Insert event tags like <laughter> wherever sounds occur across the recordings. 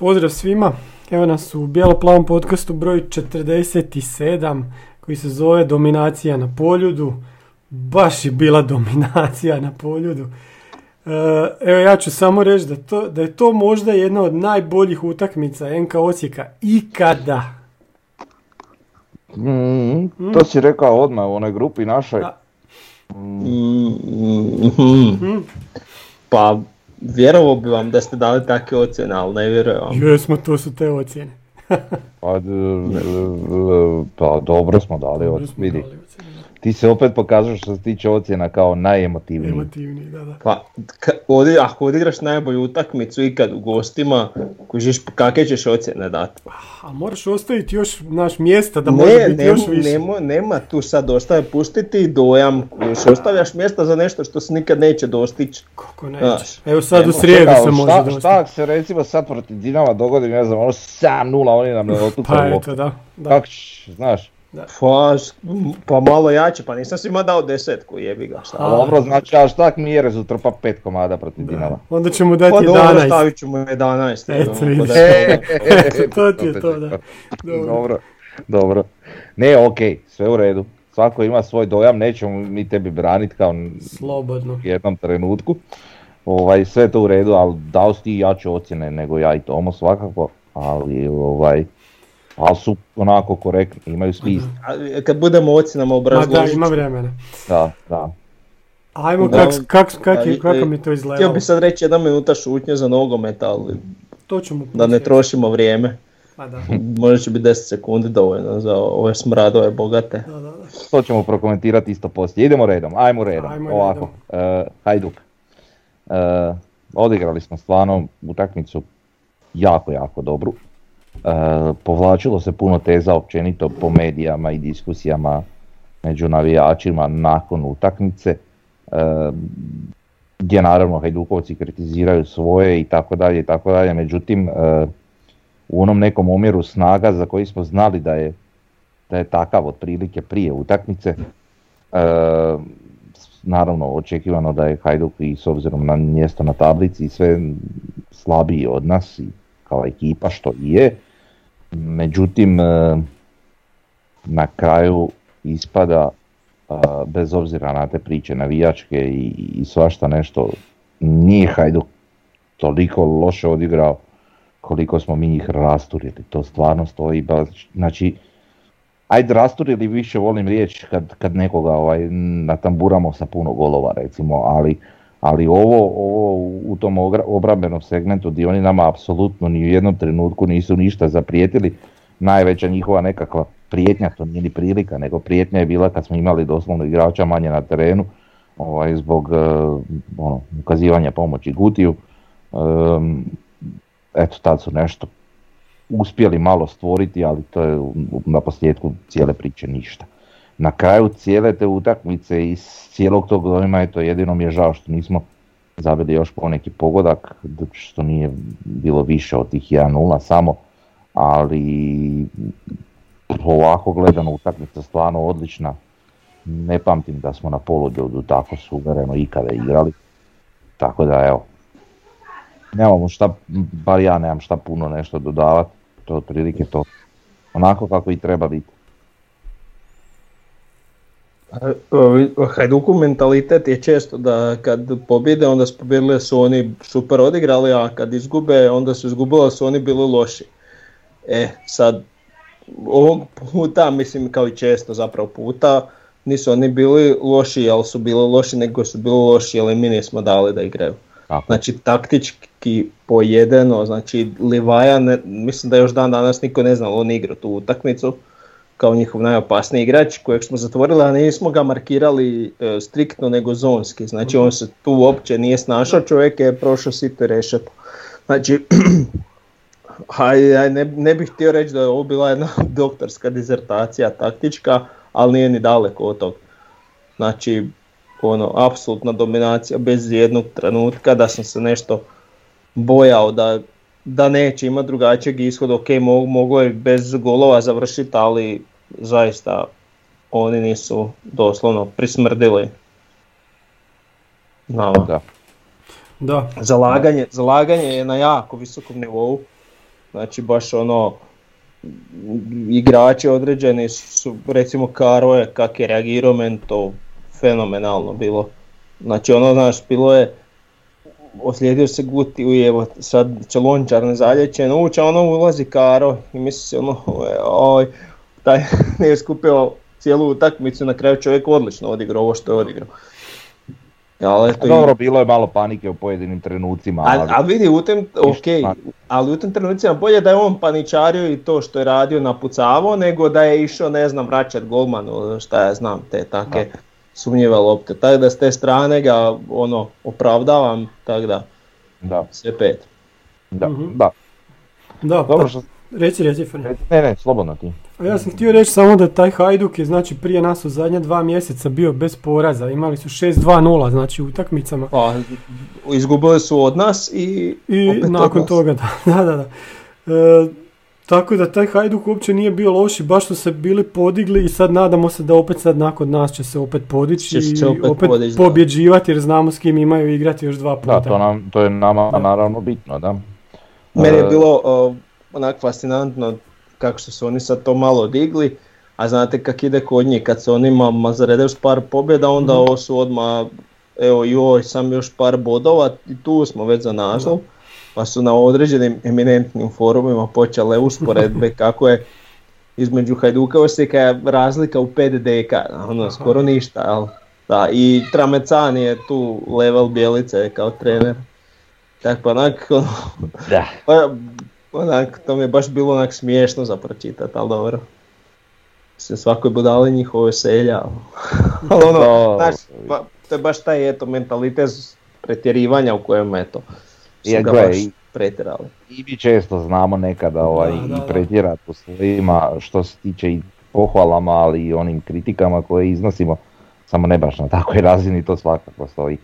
Pozdrav svima, evo nas u bijelo-plavom podcastu broj 47 koji se zove Dominacija na poljudu. Baš je bila <laughs> dominacija na poljudu. E, Evo ja ću samo reći da, to, da je to možda jedna od najboljih utakmica NK Osijeka ikada. Mm, to si rekao odmah u onoj grupi našoj. Da. Mhm. Pa vjerovao bi vam da ste dali takve ocjene, ali ne vjerujem vam. Jesmo, to su te ocjene. Pa, d- l- pa dobro smo dali, Dobro smo vidi. dali. Ti se opet pokazuješ što se tiče ocjena kao najemotivniji. Emotivni, da, da. Pa, ka- odi- ako odigraš najbolju utakmicu ikad u gostima, kužiš kakve ćeš ocjene dati. A moraš ostaviti još naš mjesta da može Ne, biti nema, još više. nema, nema tu sad ostaje pustiti dojam, kužiš, ostavljaš mjesta za nešto što se nikad neće dostići. Kako Znaš, neće. Evo sad u nema. srijedu Čekaj, se može šta, dosta. šta ako se recimo sad protiv Dinama dogodi, ne znam, ono 7-0, oni nam ne Pa eto, da. da. Kako ćeš, znaš? Pa, s- pa malo jače, pa nisam svima dao desetku, jebi ga, šta. A. Dobro, znači, až tak Mjerezu utrpa pet komada protiv Dinama. Onda ćemo dati Pa dobro, 11. stavit ću mu 11. Eto, evo, vidiš. pa da je to- Eto, to ti je to, je da. Dobro. Dobro, dobro. Ne, okej, sve u redu. Svako ima svoj dojam, nećemo mi tebi braniti kao Slobodno. u jednom trenutku. Ovaj, sve je to u redu, ali dao si ti jače ocjene nego ja i Tomo svakako, ali ovaj, ali su onako korektni, imaju smisla. A, Kad budemo ocjenama Ma da, ima vremena. Da, da. Ajmo, Da, kak, kak, kak, je- ali, kako e, mi to Htio izgledalo? bi sad reći jedna minuta šutnje za nogomet, ali To ćemo da ne trošimo vrijeme. Da, <laughs> Možda će biti 10 sekundi dovoljno za ove smradove bogate. da, da, da. To ćemo prokomentirati isto poslije. Idemo redom, ajmo redom. Ajmo Ovako, e, Hajduk. E, odigrali smo stvarno utakmicu jako, jako dobru. E, povlačilo se puno teza općenito po medijama i diskusijama među navijačima nakon utakmice. E, gdje naravno Hajdukovci kritiziraju svoje i tako dalje i tako dalje. Međutim, e, u onom nekom omjeru snaga za koji smo znali da je da je takav otprilike prije utakmice. Naravno očekivano da je Hajduk i s obzirom na mjesto na tablici sve slabiji od nas i kao ekipa što i je. Međutim, e, na kraju ispada e, bez obzira na te priče navijačke i, svašta nešto, nije Hajduk toliko loše odigrao koliko smo mi njih rasturili. To stvarno stoji. Znači, ajde rasturili više volim riječ kad, kad nekoga ovaj, natamburamo sa puno golova recimo, ali, ali ovo, ovo u tom obrambenom segmentu gdje oni nama apsolutno ni u jednom trenutku nisu ništa zaprijetili, najveća njihova nekakva prijetnja, to nije ni prilika, nego prijetnja je bila kad smo imali doslovno igrača manje na terenu, ovaj, zbog eh, ono, ukazivanja pomoći Gutiju. Ehm, eto, tad su nešto uspjeli malo stvoriti, ali to je na posljedku cijele priče ništa. Na kraju cijele te utakmice i cijelog tog dojma, eto, jedino mi je žao što nismo zabili još poneki pogodak, što nije bilo više od tih 1-0 samo, ali ovako gledano utakmica stvarno odlična. Ne pamtim da smo na poluđodu tako suvereno ikada igrali. Tako da evo, nemamo šta, bar ja nemam šta puno nešto dodavati, to je otprilike to. Onako kako i treba biti. Hajduku mentalitet je često da kad pobjede onda su pobjedili su oni super odigrali, a kad izgube onda su izgubili su oni bili loši. E sad ovog puta, mislim kao i često zapravo puta, nisu oni bili loši, ali su bili loši nego su bili loši, ali mi nismo dali da igraju. Tako. Znači taktički pojedeno, znači Livaja, ne, mislim da još dan danas niko ne zna on igra tu utakmicu kao njihov najopasniji igrač kojeg smo zatvorili, a nismo ga markirali e, striktno nego zonski. Znači on se tu uopće nije snašao, čovjek je prošao sito i rešeto. Znači, <clears throat> haj, ne, ne bih htio reći da je ovo bila jedna <laughs> doktorska dizertacija taktička, ali nije ni daleko od toga. Znači, ono, apsolutna dominacija bez jednog trenutka da sam se nešto bojao da, da neće imati drugačijeg ishoda, ok, mogu, mogu je bez golova završiti, ali zaista oni nisu doslovno prismrdili nama. Da. Da, Zalaganje, zalaganje je na jako visokom nivou, znači baš ono, igrači određeni su, recimo Karo je kak je reagirao, meni to fenomenalno bilo. Znači ono, znaš, bilo je, oslijedio se Guti u evo, sad će Lončar ne zalječen ući, a ono ulazi Karo i misli se ono, oj, taj <laughs> nije skupio cijelu utakmicu, na kraju čovjek odlično odigrao ovo što je odigrao. Ali eto, i- Dobro, bilo je malo panike u pojedinim trenucima, a, ali a vidi, u tem, ok, ali u tim trenucima bolje da je on paničario i to što je radio napucavao, nego da je išao, ne znam, vraćat golmanu, šta ja znam, te take sumnjive lopte. Tako da s te strane ga, ono, opravdavam, tako da, da, sve pet. da, Mhm. da. da, Dobro pa, što, reci, reci, Frnja. ne, ne, slobodno ti. A ja sam htio reći samo da taj Hajduk je znači prije nas u zadnja dva mjeseca bio bez poraza. Imali su 6-2-0 znači u utakmicama. Pa, izgubili su od nas i, I opet od nakon nas. toga, <laughs> da, da, da. da. E, tako da taj Hajduk uopće nije bio loši, baš su se bili podigli i sad nadamo se da opet sad nakon nas će se opet podići Će se i opet opet podići, pobjeđivati jer znamo s kim imaju igrati još dva puta. Da, to, nam, to je nama naravno bitno, da. Meni je E, bilo uh, onak fascinantno kako su se oni sad to malo digli, a znate kak ide kod njih, kad se oni ma, zaredaju s par pobjeda, onda ovo su odmah, evo joj, sam još par bodova i tu smo već za naslov, pa su na određenim eminentnim forumima počele usporedbe <laughs> kako je između Hajduka i Osijeka je razlika u 5 deka, ono, skoro ništa, ali da, i Tramecan je tu level Bjelice kao trener. Tako pa onak, ono, Da. Onak, to mi je baš bilo onak smiješno za pročitat, ali dobro. Se svakoj budali njihovo veselja, ali- <laughs> ono, Da. znaš, pa, to je baš taj eto mentalitet pretjerivanja u kojem eto, su Je, ga baš i- pretjerali. I mi često znamo nekada ovaj, Da, da, i da. pretjerati u svojima što se tiče i pohvalama, ali i onim kritikama koje iznosimo, samo ne baš na takvoj razini, to svakako stoji.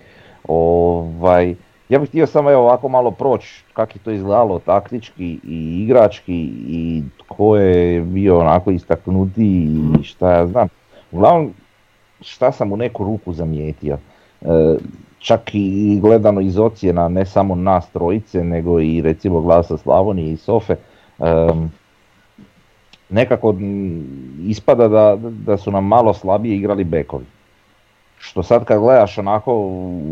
Ovaj, ja bih htio samo evo ovako malo proći kako je to izgledalo taktički i igrački i tko je bio onako istaknutiji i šta ja znam. Uglavnom, šta sam u neku ruku zamijetio. E, čak i gledano iz ocjena ne samo nas trojice, nego i recimo Glasa Slavonije i Sofe, nekako ispada da, da su nam malo slabije igrali bekovi. Što sad kad gledaš onako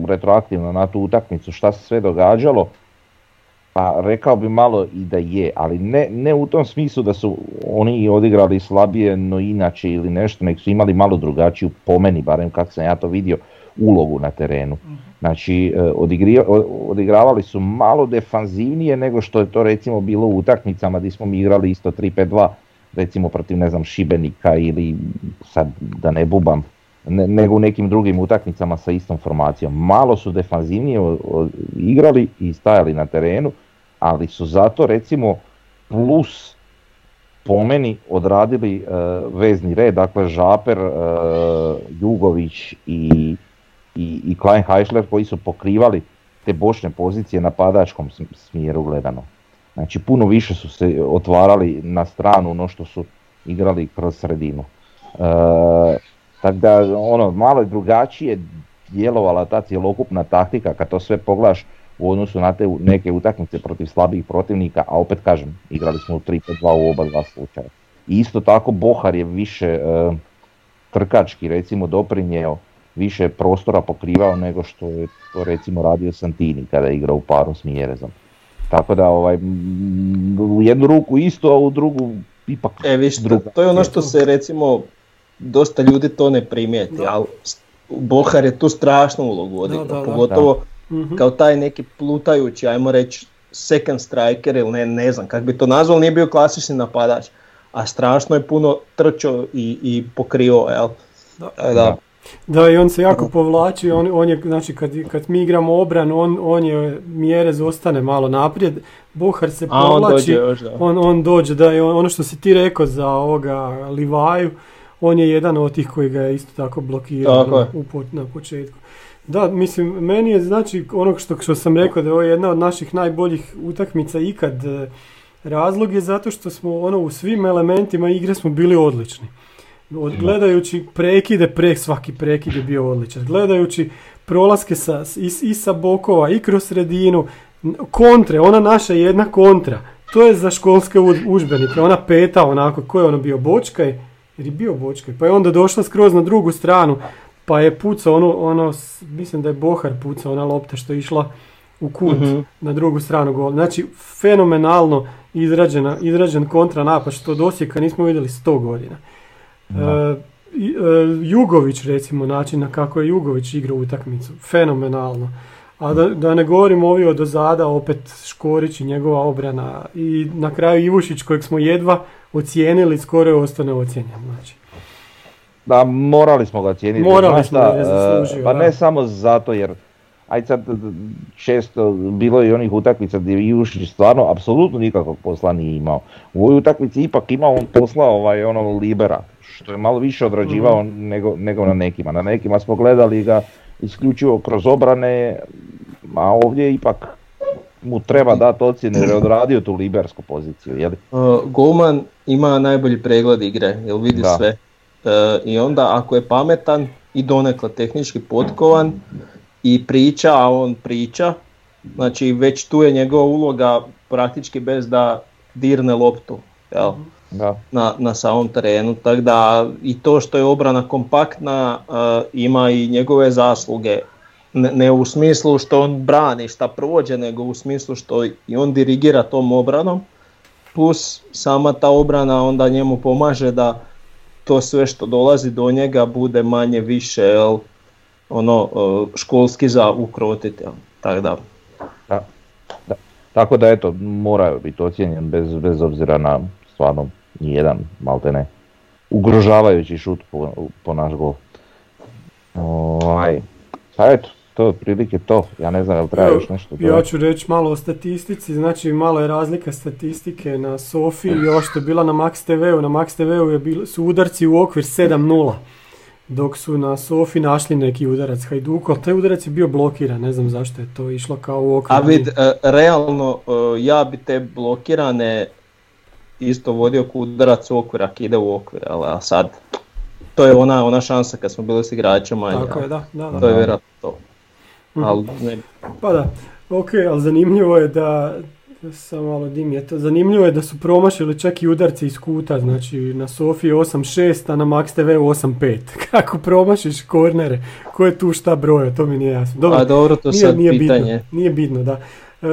retroaktivno na tu utakmicu šta se sve događalo, pa rekao bi malo i da je, ali ne, ne u tom smislu da su oni odigrali slabije no inače ili nešto, nego su imali malo drugačiju, po meni barem kako sam ja to vidio, ulogu na terenu. Znači, e, odigri- odigravali su malo defanzivnije nego što je to recimo bilo u utakmicama gdje smo mi igrali isto 3-5-2, recimo protiv ne znam Šibenika ili sad da ne bubam, ne- nego u nekim drugim utakmicama sa istom formacijom. Malo su defanzivnije igrali i stajali na terenu, ali su zato recimo plus po meni odradili e, vezni red, dakle Žaper, e, Jugović i, i, i Klein Heischler koji su pokrivali te bočne pozicije na padačkom sm- smjeru gledano. Znači puno više su se otvarali na stranu no što su igrali kroz sredinu. E, tako da ono malo je drugačije djelovala ta cjelokupna taktika kad to sve pogledaš u odnosu na te neke utakmice protiv slabijih protivnika, a opet kažem, igrali smo u 3-5-2 u oba dva slučaja. I isto tako Bohar je više, e, trkački recimo doprinjeo više prostora pokrivao nego što je to recimo radio Santini kada je igrao u paru s Mjerezom. Tako da ovaj, u jednu ruku isto, a u drugu ipak E, viš, druga. to je ono što se recimo, dosta ljudi to ne primijeti, Da. ali s- Bohar je tu strašnu ulogu odigrao, Da, da, da. pogotovo Mhm. kao taj neki plutajući, ajmo reći, second striker ili ne, ne znam kako bi to nazvao, nije bio klasični napadač, a strašno je puno trčao i, i pokrio, jel? Da. Tako da, Da, i on se jako povlači, on, on je, znači kad, kad mi igramo obranu, on, on je mjere ostane malo naprijed, Bohar se a on povlači, dođe još, da. on, on dođe, da, i on- ono što si ti rekao za ovoga Livaju, on je jedan od tih koji ga je isto tako blokirao Tako u po- na početku. Da, mislim, meni je znači ono što, što sam rekao da je ovo jedna od naših najboljih utakmica ikad, e, razlog je zato što smo ono u svim elementima igre smo bili odlični. Od, gledajući prekide, prek, svaki prekid je bio odličan. Gledajući prolaske sa, i, i sa bokova i kroz sredinu, kontre, ona naša jedna kontra, to je za školske udžbenike, ona peta onako, ko je ono bio Bočkaj, jer je bio Bočkaj, pa je onda došla skroz na drugu stranu, pa je pucao ono, ono, mislim da je Bohar pucao ona lopta što je išla u kut Mhm. na drugu stranu gola. Znači, fenomenalno izrađena, izrađen kontra napad što do Osijeka nismo vidjeli 100 godina. E, i- e, Jugović recimo, način na kako je Jugović igrao utakmicu, fenomenalno. A da, da ne govorim ovi od ozada, opet Škorić i njegova obrana i na kraju Ivušić kojeg smo jedva ocijenili, skoro je ostane ocijenjen. Znači. Da, morali smo ga cijeniti. Morali smo je zaslužio, e, Pa da. ne samo zato jer, aj sad često bilo je i onih utakmica gdje je Ivušić stvarno apsolutno nikakvog posla nije imao. U ovoj utakmici ipak imao on posla ovaj, ono libera, što je malo više odrađivao Mhm. nego, nego na nekima. Na nekima smo gledali ga isključivo kroz obrane, a ovdje ipak mu treba dati ocjene jer je odradio tu libersku poziciju. Jel? Uh, golman ima najbolji pregled igre, jer vidi Da. sve. Uh, I onda ako je pametan i donekle tehnički potkovan i priča, a on priča, znači već tu je njegova uloga praktički bez da dirne loptu. Jel? Da. na, na samom terenu, tako da i to što je obrana kompaktna uh, ima i njegove zasluge. Ne, u smislu što on brani, šta prođe, nego u smislu što i on dirigira tom obranom, plus sama ta obrana onda njemu pomaže da to sve što dolazi do njega bude manje više jel, ono, uh, školski za ukrotiti. Jel. Tako da, Da, da. Tako da eto, moraju biti ocijenjen bez, bez obzira na stvarno nijedan, malte ne, ugrožavajući šut po, po naš gol. Ovaj, pa eto, to je otprilike to. Ja ne znam, jel treba još nešto Ja ću reći malo o statistici, znači malo je razlika statistike na Sofi i ovo što je bila na Max TV-u. Na Max TV-u je bil, su udarci u okvir 7-0, dok su na Sofi našli neki udarac Hajduku, ali taj udarac je bio blokiran, ne znam zašto je to išlo kao u okvir. A vid, e, realno e, ja bi te blokirane isto vodio ku udarac u okvir, ako ide u okvir, ali a sad to je ona, ona šansa kad smo bili s igračima, Tako je, da, da, da. to je vjerojatno to. Mhm. Ali ne, Pa da, ok, ali zanimljivo je da, samo malo dim je to, zanimljivo je da su promašili čak i udarce iz kuta, znači na Sofiji 8-6, a na Max TV 8-5. <laughs> Kako promašiš kornere, ko je tu šta broja, to mi nije jasno. Dobro, a dobro, to nije, sad nije pitanje. Bitno, nije bitno, da. E,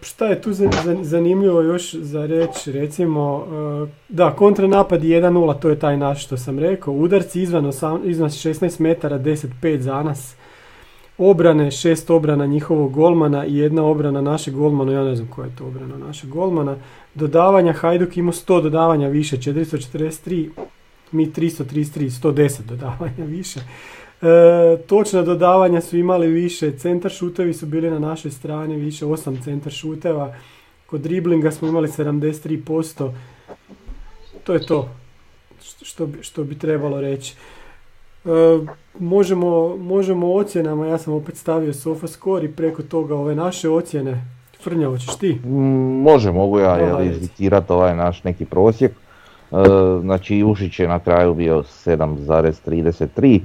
šta je tu za- za- zanimljivo još za reći, recimo, e, da, kontranapad 1-0, to je taj naš što sam rekao, udarci izvan, osam- izvan 16 metara, 10-5 za nas, obrane, šest obrana njihovog golmana i jedna obrana našeg golmana, ja ne znam koja je to obrana našeg golmana, dodavanja, Hajduk imao 100 dodavanja više, 443, mi 333, 110 dodavanja <laughs> više. E, točna dodavanja su imali više, centar šutevi su bili na našoj strani, više 8 centar šuteva, kod driblinga smo imali 73%, to je to što- što bi, što bi trebalo reći. E, možemo, možemo ocjenama, ja sam opet stavio sofa score i preko toga ove naše ocjene. Frnja, hoćeš ti? Mm, Može, mogu ja izdiktirati ovaj naš neki prosjek. E, znači Ušić je na kraju bio 7,33.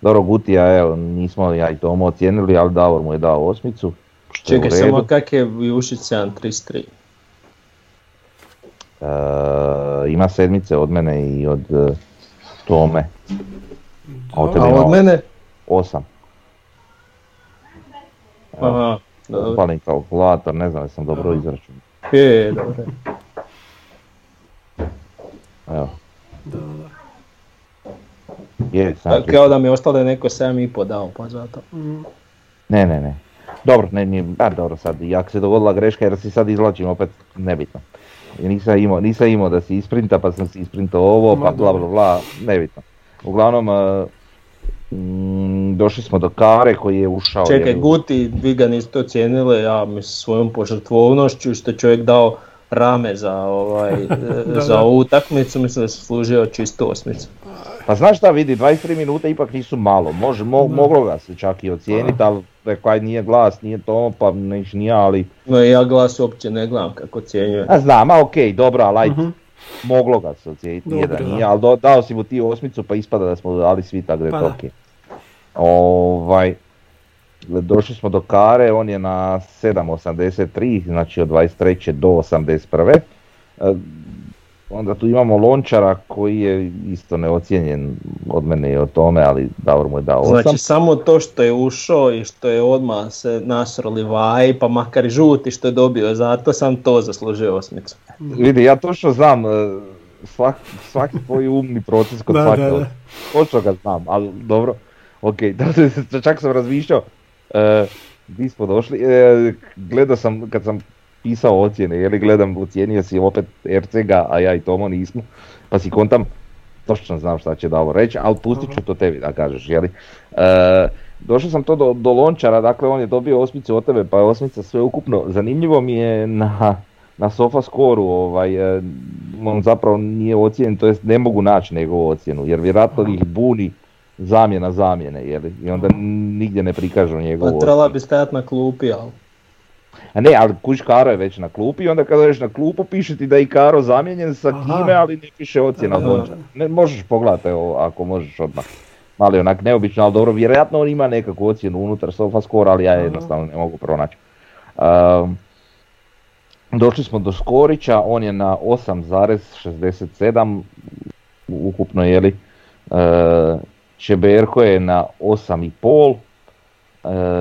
Dobro, Gutija, evo, nismo ja i Tomo ocijenili, ali Davor mu je dao osmicu. što je u Čekaj, samo kak je Jušić 733? E, ima sedmice od mene i od e, Tome. A od Da. tebe A ima od mene? 8. Aha. Upalim kalkulator, ne znam jesam dobro Aha. izračunao. Je, dobro. Evo, Da, da. je, A, sam Kao da mi je ostalo neko 7,5 dao, pa zato. Mm, Ne, ne, ne. Dobro, ne, nije, a dobro sad, i ako se dogodila greška jer si sad izvlačim opet nebitno. Nisam imao, nisam imao da si isprinta pa sam si isprintao ovo Ma pa bla bla bla, nebitno. Uglavnom, e, mm, došli smo do Kare koji je ušao. Čekaj, je Guti, vi ga niste ocijenili, ja mislim svojom požrtvovnošću što je čovjek dao rame za, ovaj, <laughs> e, Da, za da. ovu utakmicu, mislim da se služio čisto osmicu. Pa znaš šta vidi, 23 minuta ipak nisu malo, Može, mo- moglo ga se čak i ocijeniti, ali rekao aj nije glas, nije to, pa neću ni ja, ali... No, ja glas uopće ne gledam kako ocjenjuje. A znam, a okej, dobro, ali Mhm. Moglo ga se ocijeniti, Dobro, nije, ali do- dao si mu ti osmicu pa ispada da smo dali svi tako da je Pa. Ovaj, došli smo do Kare, on je na 7.83, znači od 23. do 81. Onda tu imamo Lončara koji je isto neocijenjen od mene i o tome, ali Davor mu je dao 8. Znači samo to što je ušao i što je odmah se nasroli vaj, pa makar i žuti što je dobio, zato sam to zaslužio osmicu. Vidi, ja točno znam e, svak, svaki tvoj umni proces kod svake osobe. Točno ga znam, ali dobro. Ok, <laughs> da, čak sam razmišljao, e, di smo došli, e, gledao sam kad sam pisao ocjene, je li gledam, ocijenio si opet Ercega, a ja i Tomo nismo, pa si kontam, točno znam šta će Davor reći, ali pustit ću to tebi da kažeš, jeli. E, došao sam to do, do Lončara, dakle on je dobio osmicu od tebe, pa je osmica sve ukupno. Zanimljivo mi je na, na sofa skoru, ovaj, e, on zapravo nije ocijenjen, to jest ne mogu naći njegovu ocjenu, jer vjerojatno ih buni zamjena zamjene, jeli, i onda nigdje ne prikažu njegovu Pa trebala bi stajati na klupi, ali... A ne, ali kuć Karo je već na klupi i onda kada odeš na klupu piše ti da je i Karo zamijenjen sa Aha. kime, ali ne piše ocjena Lončara. Ne, možeš pogledati evo, ako možeš odmah. Mali onak neobično, ali dobro, vjerojatno on ima nekakvu ocjenu unutar SofaScore, ali ja jednostavno ne mogu pronaći. Um, došli smo do Skorića, on je na 8,67 ukupno jeli. Uh, Čeberko je na 8,5, uh,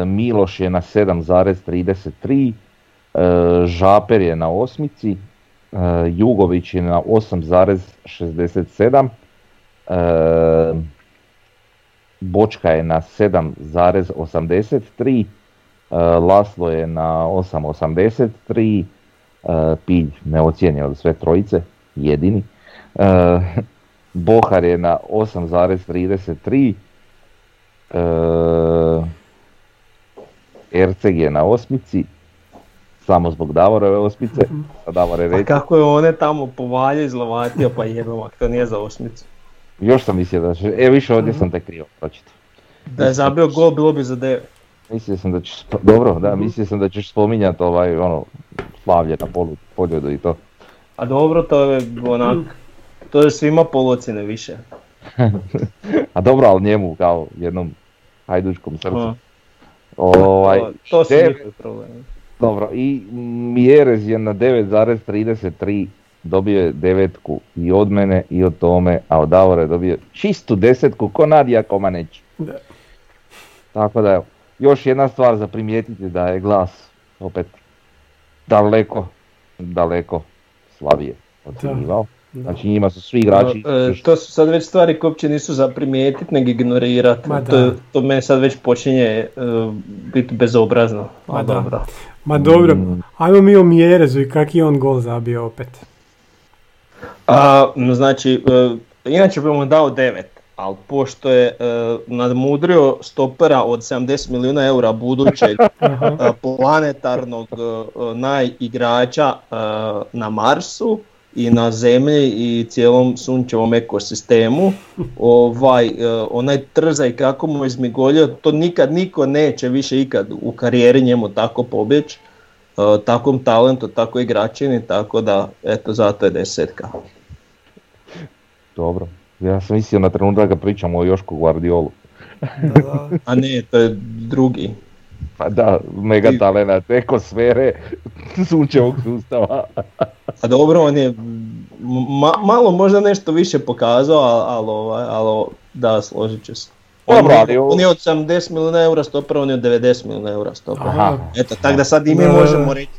Miloš je na 7,33, uh, Žaper je na osmici, uh, Jugović je na 8,67, uh, Bočka je na 7,83, uh, Laslo je na 8,83, uh, Pilj neocijenjen od sve trojice, jedini. Bohar je na 8,33, uh, Erceg je na osmici, samo zbog Davorove osmice, a Davor je Pa reći, kako je one tamo povalje izlovatio, pa jebemak, to nije za osmicu. još sam mislio da će, e više ovdje sam te krivo pročitao. Da je zabio gol, bilo bi za devet. Mislio sam da ćeš, dobro, da, mislio sam da ćeš spominjati ovaj, ono, slavlje na polu, pobjedu i to. A dobro, to je onak, to je svima polocine više. <laughs> A dobro, ali njemu kao jednom hajdučkom srcu. Ovaj, to, to su njihovi problemi. Dobro, i Mjerez je na 9,33, dobio je devetku i od mene i od tome, a od Davora je dobio čistu desetku ko Nadija Komaneć. Da. Tako da još jedna stvar za primijetiti da je glas opet daleko, daleko slabije ocjenjivao. Znači njima su svi igrači... E, to su sad već stvari koje uopće nisu za primijetit, nego ignorirati. To, to meni sad već počinje e, biti bezobrazno. Ma A da. dobro. Ma dobro, Mm. ajmo mi o Mjerezu i kak je on gol zabio opet. A, no, znači, e, inače bi mu dao 9, ali pošto je e, nadmudrio stopera od 70 milijuna eura budućeg <laughs> e, planetarnog e, e, najigrača e, na Marsu i na Zemlji i cijelom sunčevom ekosistemu, <laughs> ovaj, e, onaj trzaj kako mu je izmigolio, to nikad niko neće više ikad u karijeri njemu tako pobjeći, e, takvom talentu, tako igračini, tako da, eto, zato je desetka. Dobro. Ja sam mislio na trenutak da pričamo o Jošku Guardiolu. Da, da. A ne, to je drugi. Pa da, mega talenat, ekosfere <laughs> sunčevog sustava. <laughs> A dobro, on je ma- malo možda nešto više pokazao, ali al, al, da, složit ću se. On, Dobro, je- ali on je od 70 milijuna eura stopera, on je od 90 milijuna eura stopera. Aha. Eto, tako da sad i mi možemo reći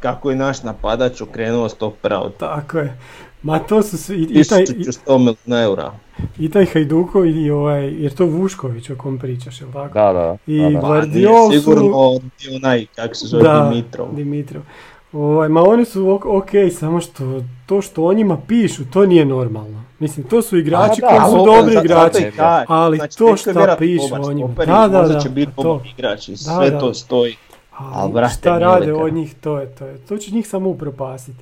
kako je naš napadač okrenuo stopera od Tako je. Ma to su svi, i, i taj, i, 1100 milijuna eura. I taj Hajduko i ovaj, jer to Vušković o kom pričaš, jel tako? Da, da. I da, da. Pa Gvardiol su- sigurno onaj, kako se zove, Da, Dimitrov. Dimitrov. Ovaj, ma oni su ok, ok, samo što to što o njima pišu, to nije normalno. Mislim, to su igrači da, koji ali su opet dobri zato igrači. kažem, ali znači, to šta vjerojatno pišu o njima. stoper i Da, da, možda da, će biti to. dobar igrač i Da, sve da. to stoji. Ali Ali, brate, šta rade od njih, to je to. Je. To će njih samo upropastiti.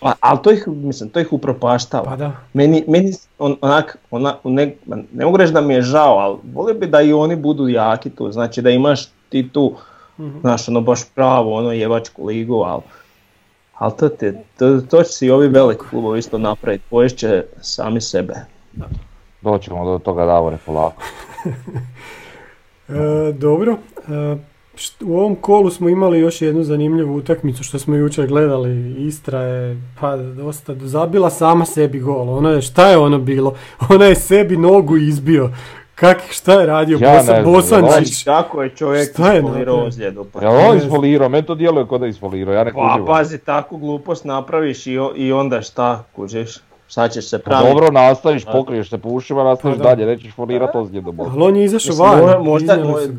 Pa, ali to ih, mislim, to ih upropaštava. Pa da. Meni, meni on, onak, ona, ne, ne mogu reći da mi je žao, ali volio bi da i oni budu jaki tu, znači da imaš ti tu, Mhm. znaš, ono baš pravo, ono jevačku ligu, ali, ali to, ti, to, to će si i ovi veliki klubovi isto napraviti, poješće sami sebe. Doćemo do toga Davore polako. <laughs> E, dobro. E, u ovom kolu smo imali još jednu zanimljivu utakmicu što smo jučer gledali. Istra je pa dosta zabila sama sebi gol. Ona je, šta je ono bilo? <laughs> Ona je sebi nogu izbio. Kak, šta je radio Ja Bosa- ne znam, Bosančić? Kako je čovjek Šta je napravio? ozljedu? Pa, Jel on isfolirao? Meni to djeluje kao da je isfolirao, ja ne pa pazi, takvu glupost napraviš i, i onda šta, kužiš? Šta ćeš se Pa praviti? Dobro, nastaviš, pokriješ se po ušima, nastaviš Pa da. dalje, nećeš folirati ozljedom. Ali on je izašao van. mo- možda,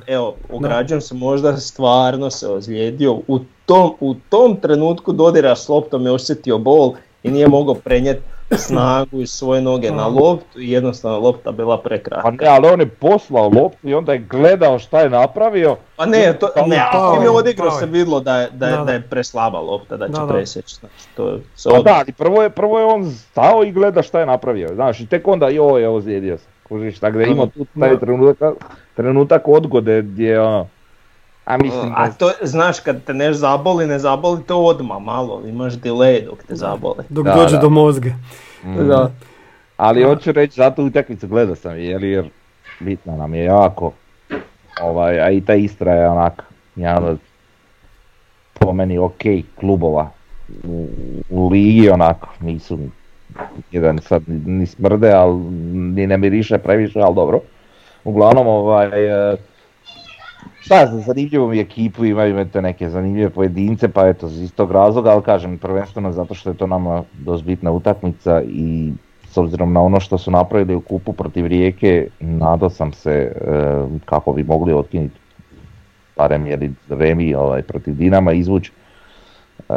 evo, ograđujem se, možda stvarno se ozlijedio. U tom, u tom trenutku dodira s loptom je osjetio bol i nije mogao prenijeti snagu iz svoje noge na loptu i jednostavno lopta bila prekratka. Pa ne, ali on je poslao loptu i onda je gledao šta je napravio. Pa ne, to, ne, je, odigrao se vidlo da je, da je, Da, da je preslaba lopta, da će Da, da. presjeći. Znači, to se Pa od- da, ali prvo je, prvo je on stao i gleda šta je napravio, znaš, i tek onda joj je ozlijedio se. Kužiš, tako da je imao tu taj trenutak, trenutak odgode gdje ono, a mislim A to, znaš, kad te neš zaboli, ne zaboli te odmah malo, imaš delay dok te zaboli. Dok Da, dođe da. do mozga. Mm. Da. Ali hoću reći, zato utakmicu gledao sam jer, jer bitna nam je jako. Ovaj, a i ta Istra je onak, jedan od po meni ok klubova u, u ligi onako, nisu jedan sad ni smrde, ali ni ne miriše previše, ali dobro. Uglavnom, ovaj, e, šta znam, zanimljivu mi ekipu, imaju eto neke zanimljive pojedince, pa eto, iz tog razloga, ali kažem, prvenstveno zato što je to nama dosta bitna utakmica i s obzirom na ono što su napravili u kupu protiv Rijeke, nadao sam se e, kako bi mogli otkinuti barem ili Remi ovaj, protiv Dinama izvući. E,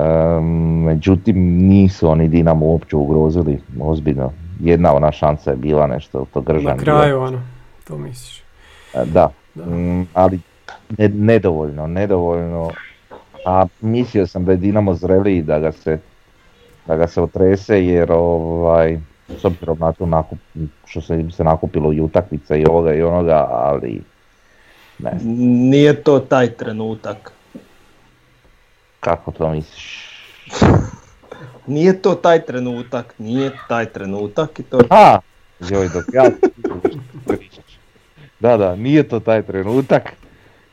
međutim, nisu oni Dinamo uopće ugrozili ozbiljno. Jedna ona šansa je bila nešto, to Gržan Na kraju, ono. To misliš. E, Da, Da. Mm, ali ne- nedovoljno, nedovoljno. A mislio sam da je Dinamo zreliji da ga se, da ga se otrese jer ovaj, s obzirom na to nakup, što se im se nakupilo i utakmica i ovoga i onoga, ali ne Nije to taj trenutak. kako to misliš? <laughs> Nije to taj trenutak, nije taj trenutak i to A, joj dok ja. <laughs> Da, da, nije to taj trenutak,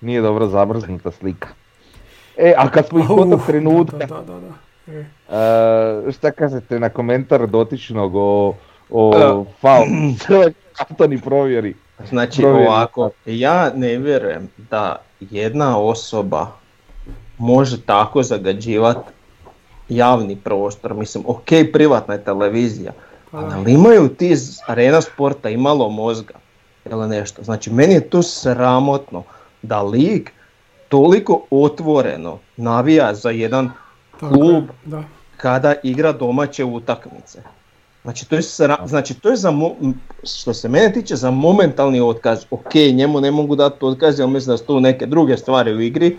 nije dobro zamrznuta slika. E, a kad smo i kod trenutka, Da, da, da. da. E. E, šta kažete na komentar dotičnog o, o <clears throat> faul? Antoni provjeri. Znači Provjeri. ovako, ja ne vjerujem da jedna osoba može tako zagađivati javni prostor. Mislim, ok, privatna je televizija, ali ali imaju ti iz arena sporta i malo mozga ili nešto. Znači, meni je to sramotno da lig toliko otvoreno navija za jedan Tako klub Da. kada igra domaće utakmice. Znači to je, sra- znači, to je za, što se mene tiče, za momentalni otkaz. Ok, njemu ne mogu dati otkaz, jer mislim da su tu neke druge stvari u igri,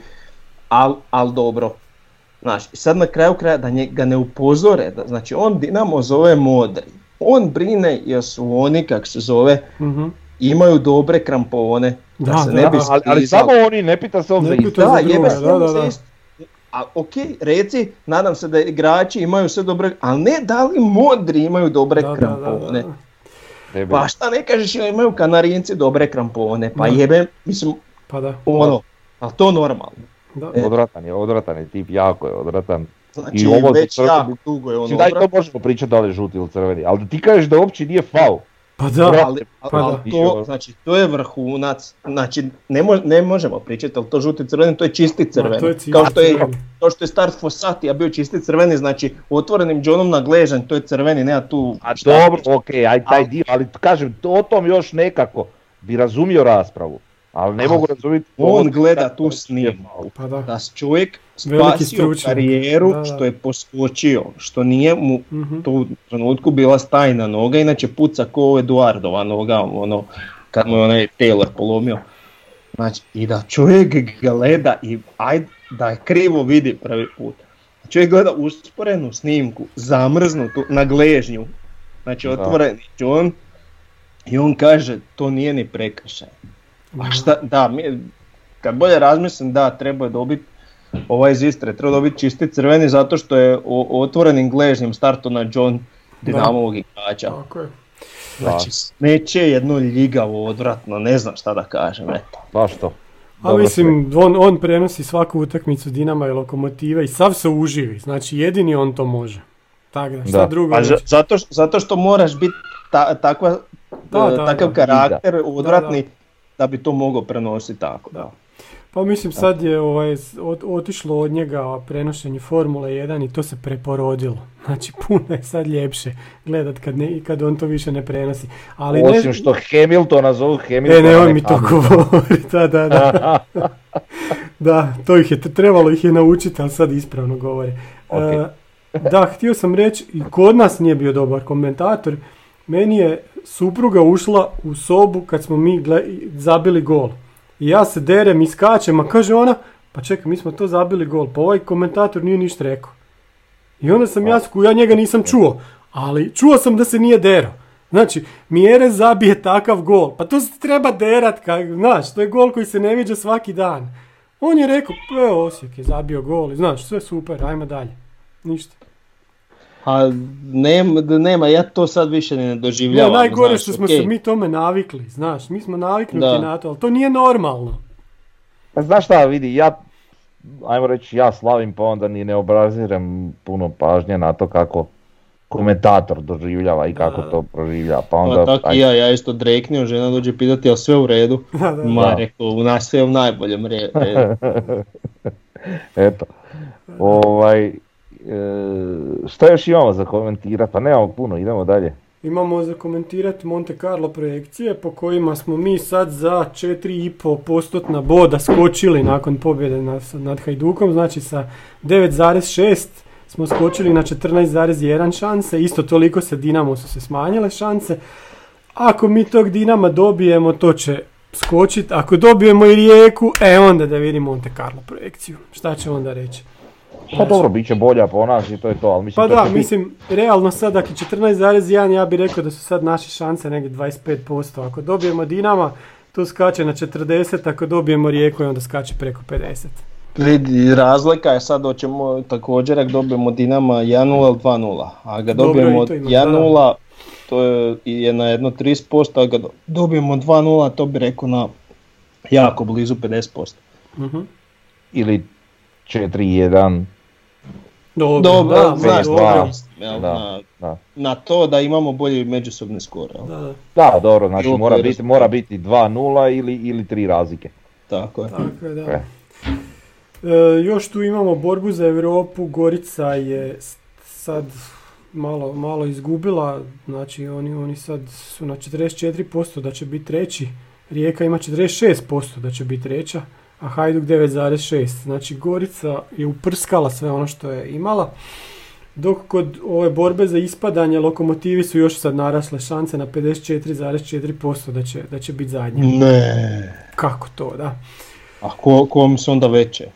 ali al dobro. Znaš, i sad na kraju kraja da nje- ga ne upozore, da, znači on Dinamo zove modri. On brine jer su oni, kak se zove, Mhm. Imaju dobre krampone, da, Da, se da, ne bi ali, ali samo oni, ne pita se on za isto. Da, jebe se da, da, da. A ok, reci, nadam se da igrači imaju sve dobre, ali ne da li modri imaju dobre Da, da, da, krampone. da, da. Pa šta ne kažeš imaju kanarinci dobre krampone, pa Da. jebe, mislim, Pa da. ono, ali to normalno. da. E. Odvratan je, odvratan je tip, jako je odvratan. Znači I ovo već crveni- jako dugo je on Mislim, daj to možemo pričati da li je žuti ili crveni, ali da ti kažeš da uopće nije faul. Pa da. Ali, ali Pa da. to, znači, to je vrhunac, znači ne, mo- ne možemo pričati, ali to žuti crveni, to je čisti crveni. to je čisti kao, što je, crveni. kao što je start Fossati, bio čisti crveni, znači otvorenim džonom na gležanj, to je crveni, nema tu... A šta dobro, pričati. ok, aj taj dio, ali kažem, to o tom još nekako bi razumio raspravu, ali ne mogu razumjeti... on gleda tu snimku. pa da. Da čovjek spasio karijeru Da, da. što je poskočio, što nije mu Mhm. tu u trenutku bila stajna noga, inače puca ko Eduardova noga, ono, kad mu je onaj Taylor polomio. Znači, i da čovjek gleda i aj da je krivo vidi prvi put. Čovjek gleda usporenu snimku, zamrznutu na gležnju, znači otvoreni John i on kaže to nije ni prekršaj. A šta, da, mi, kad bolje razmislim, da, treba je dobiti ovaj iz Istre, treba dobiti čisti crveni zato što je o, otvorenim gležnjem starto na John Dinamovog igrača. Tako je. Znači, smeće jedno ljigavo, odvratno, ne znam šta da kažem, eto. Baš to. A mislim, on, on prenosi svaku utakmicu Dinama i Lokomotive i sav se uživi, znači jedini on to može. Tako da, šta Da. drugo Pa zato, š- zato što moraš biti ta, takva, Da, da, takav da. karakter odvratni da. bi to mogao prenositi tako. Da. Pa mislim sad je ovaj, otišlo od njega prenošenje Formule 1 i to se preporodilo. <laughs> Znači puno je sad ljepše gledat kad, ne, kad on to više ne prenosi. Ali ne, Osim što Hamiltona zovu Hamiltona. E, nemoj ne mi to govoriti, <laughs> da, da, da. <laughs> Da, to ih je, trebalo ih je naučiti, ali sad ispravno govore. Ok. E, da, htio sam reći, i kod nas nije bio dobar komentator, meni je supruga ušla u sobu kad smo mi gle- zabili gol. I ja se derem i skačem, a kaže ona, pa čekaj, mi smo to zabili gol, pa ovaj komentator nije ništa rekao. I onda sam ja, ja njega nisam čuo, ali čuo sam da se nije derao. Znači, Mjere zabije takav gol, pa to se treba derat, znaš, to je gol koji se ne viđa svaki dan. On je rekao, pa evo Osijek je zabio gol, znaš, sve super, ajmo dalje. Ništa. A nema, da nema, ja to sad više ne Ne, doživljavam. najgore znaš, što smo okej. se mi tome navikli, znaš, mi smo naviknuti Da. na to, ali to nije normalno. Pa znaš šta, vidi, ja, ajmo reći, ja slavim pa onda ni ne obrazirem puno pažnje na to kako komentator doživljava i kako Da. to proživlja, pa Pa onda... tako aj, i ja, ja isto dreknio, žena dođe pitati jel sve u redu. <laughs> Da, da, Ma Da. rekao, u nas sve u najboljem re- <laughs> redu. Eto, ovaj, šta još imamo za komentirati? Pa nemamo puno, idemo dalje. Imamo za komentirati Monte Carlo projekcije po kojima smo mi sad za 4,5 postotna boda skočili nakon pobjede nad, nad Hajdukom, znači sa 9,6 smo skočili na 14,1 šanse, isto toliko se Dinamo su se smanjile šanse. Ako mi tog Dinama dobijemo, to će skočiti. Ako dobijemo i Rijeku, e onda da vidimo Monte Carlo projekciju. Šta će onda reći? Pa dobro, bit će bolja po nas i to je to, ali mislim Pa to da, biti- mislim, realno sad, dakle 14,1, ja bih rekao da su sad naše šanse negdje 25%. Ako dobijemo Dinama, to skače na 40, ako dobijemo Rijeku, onda skače preko 50. Vidi, razlika je sad hoćemo također ako dobijemo Dinama 1-0 ili 2-0. A ga dobijemo i to ima, 1-0, to je, je na jedno 30%, a ga do- dobijemo 2-0, to bi rekao na jako blizu 50%. Mhm. ili 4-1, Dobro, Dobro, da, dobro. jel, Da, na, da. na to da imamo bolji međusobni skor. Da, da, Da, dobro, znači Drugo mora biti, mora biti 2-0 ili, ili 3 razlike. Tako je. tako je, da. E. E, još tu imamo borbu za Europu, Gorica je sad malo, malo izgubila, znači oni, oni sad su na 44% da će biti treći, Rijeka ima 46% da će biti treća, a Hajduk 9,6. Znači Gorica je uprskala sve ono što je imala. Dok kod ove borbe za ispadanje lokomotivi su još sad narasle šanse na 54,4% da će, da će biti zadnji. Ne. Kako to, da? A ko, kom su onda veće?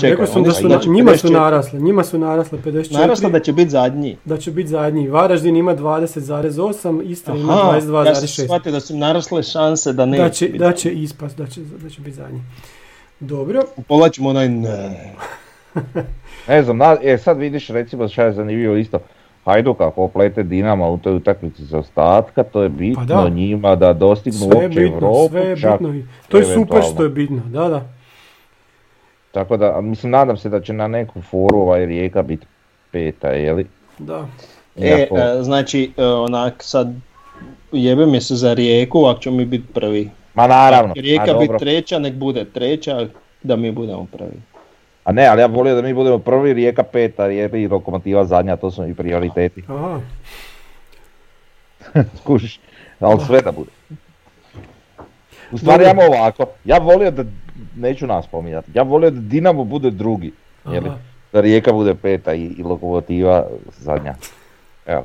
Čekaj, rekao sam da su znači na- njima su 54. narasle, njima su narasle 54, Narasla da će biti zadnji. da će biti zadnji. Varaždin ima 20,8, Istra ima Aha, ja sam 22,6. shvatio da su narasle šanse da neće da će, biti da će ispast, da će, da će biti zadnji. Dobro, Povlačimo onaj ne. <laughs> Ne znam, na, e sad vidiš recimo šta je zanimljivo isto. Hajduk ako oplete Dinama u toj utakmici za ostatka, to je bitno Pa da. njima da dostignu sve uopće bitno, Europu, sve je bitno. To je super što je bitno, da, da. Tako da, mislim, nadam se da će na neku foru ovaj Rijeka biti peta, jeli? Da. E, Iako- e, znači, e, onak sad jebe mi se za Rijeku, ako ćemo mi biti prvi. Ma naravno, Ako Rijeka biti treća, nek bude treća, da mi budemo prvi. A ne, ali ja volio da mi budemo prvi, Rijeka peta, Rijeka i Lokomotiva zadnja, to su mi prioriteti. Aha. <laughs> Skužiš, ali sve da bude. U stvari ja ovako, ja volio da, neću nas spominjati, ja volio da Dinamo bude drugi, jeli? Da Rijeka bude peta i, i Lokomotiva zadnja. Evo.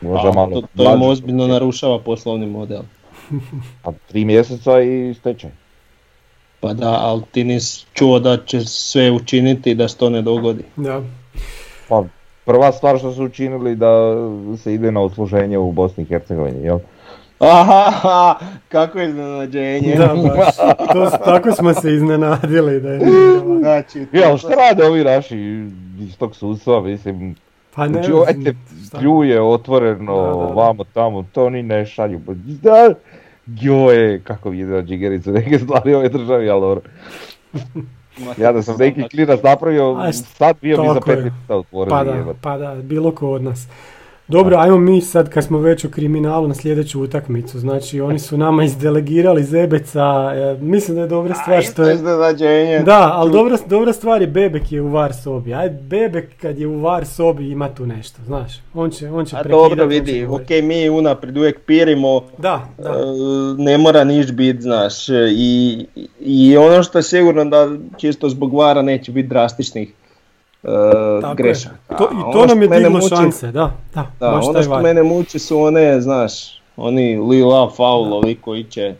Možda A, malo to, to im ozbiljno narušava poslovni model. <laughs> A tri mjeseca i stečaj. Pa da, ali ti nisi čuo da će sve učiniti da se to ne dogodi. Da. Pa prva stvar što su učinili da se ide na odsluženje u Bosni i Hercegovini, jel? Aha, kako iznenađenje. Da, baš. To, tako smo se iznenadili da je. Znači, Ja, ali šta rade ovi naši iz tog sudstva, mislim, Pa ne znači ovaj te pljuje otvoreno, Da, da, da. vamo tamo, to oni ne šalju, pa da, joje, kako vide na džigericu neke stvari ovoj državi, ali dobro. <laughs> Ja da sam neki klinac napravio, sad bio bi za pet je. minuta otvoren. Pa da, pa da, bilo ko od nas. Dobro, ajmo mi sad kad smo već u kriminalu na sljedeću utakmicu. Znači oni su nama izdelegirali Zebeca, e, mislim da je dobra stvar što je... iznenađenje. Da, ali dobra, dobra stvar je Bebek je u var sobi. Aj, Bebek kad je u var sobi ima tu nešto, znaš. On će, on će A dobro vidi, ok, mi unaprijed uvijek pirimo, Da, da. e, ne mora niš biti, znaš, i, i ono što je sigurno da čisto zbog vara neće biti drastičnih e, Tako je. grešaka. To, I ono to nam što je diglo muči- šanse, da, da, Da, baš ono taj što mene muči su one, znaš, oni lila faulovi koji će,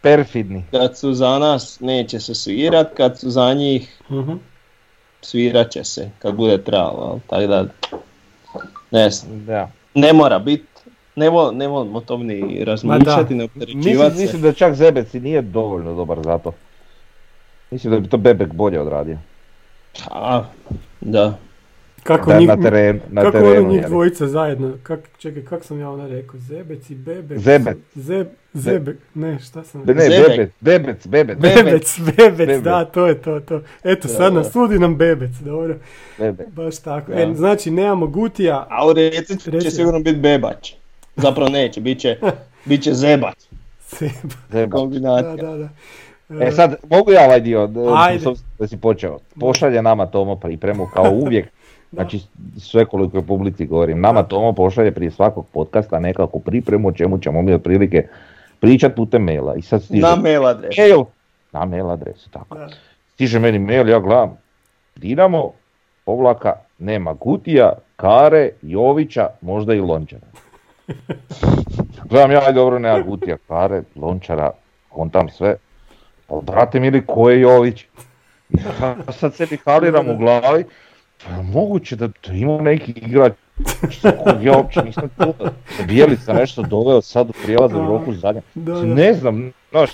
Perfidni. kad su za nas neće se svirat, kad su za njih Mhm. svirat će se, kad bude trebalo, ali tako da, ne znam, Da. ne mora biti, ne, vol, ne volimo o tom ni razmišljati, ne Mislim, opterećivati se. mislim da čak Zebec i nije dovoljno dobar za to. Mislim da bi to Bebek bolje odradio. A, da. Kako, Da, njih, na terenu, na kako terenu, ono njih jeli. dvojica zajedno, kak, čekaj, kako sam ja ona rekao, Zebec i Bebek? Zebec. Zeb, Zebek, ne, šta sam rekao? ne. Bebec, Bebec, Bebec, Bebec, Bebec, Bebec. da, to je to, to. Eto, sad nas sudi nam Bebec, dobro, Bebec. baš tako. Da. E, znači, nemamo Gutija, A u Rijeci će Reci. sigurno biti bebač. Zapravo neće, bit će, <laughs> bit će zebac. Seba, Zebec. da, Kombinacija. da, da. E sad, mogu ja ovaj dio, d- Ajde. da si počeo. Pošalje nama Tomo pripremu kao <laughs> uvijek. Znači sve koliko je publici govorim. Nama Tomo pošalje prije svakog podcasta nekakvu pripremu o čemu ćemo mi otprilike pričat putem maila. I sad stiže Na mail adres. mail, na mail adresu, tako. Da. Stiže meni mail, ja gledam, Dinamo, povlaka, nema Gutija, Kare, Jovića, možda i Lončara. <laughs> Gledam ja, dobro, nema Gutija, Kare, Lončara, kontam sve. Pa brate mili, ko je Jović? Ja sad sebi haliram u glavi, pa je moguće da, ima neki igrač kog ja uopće nisam čuo, da Bijelica nešto doveo sad u prijelaznom roku zadnje. Da, da. Ne znam, znaš,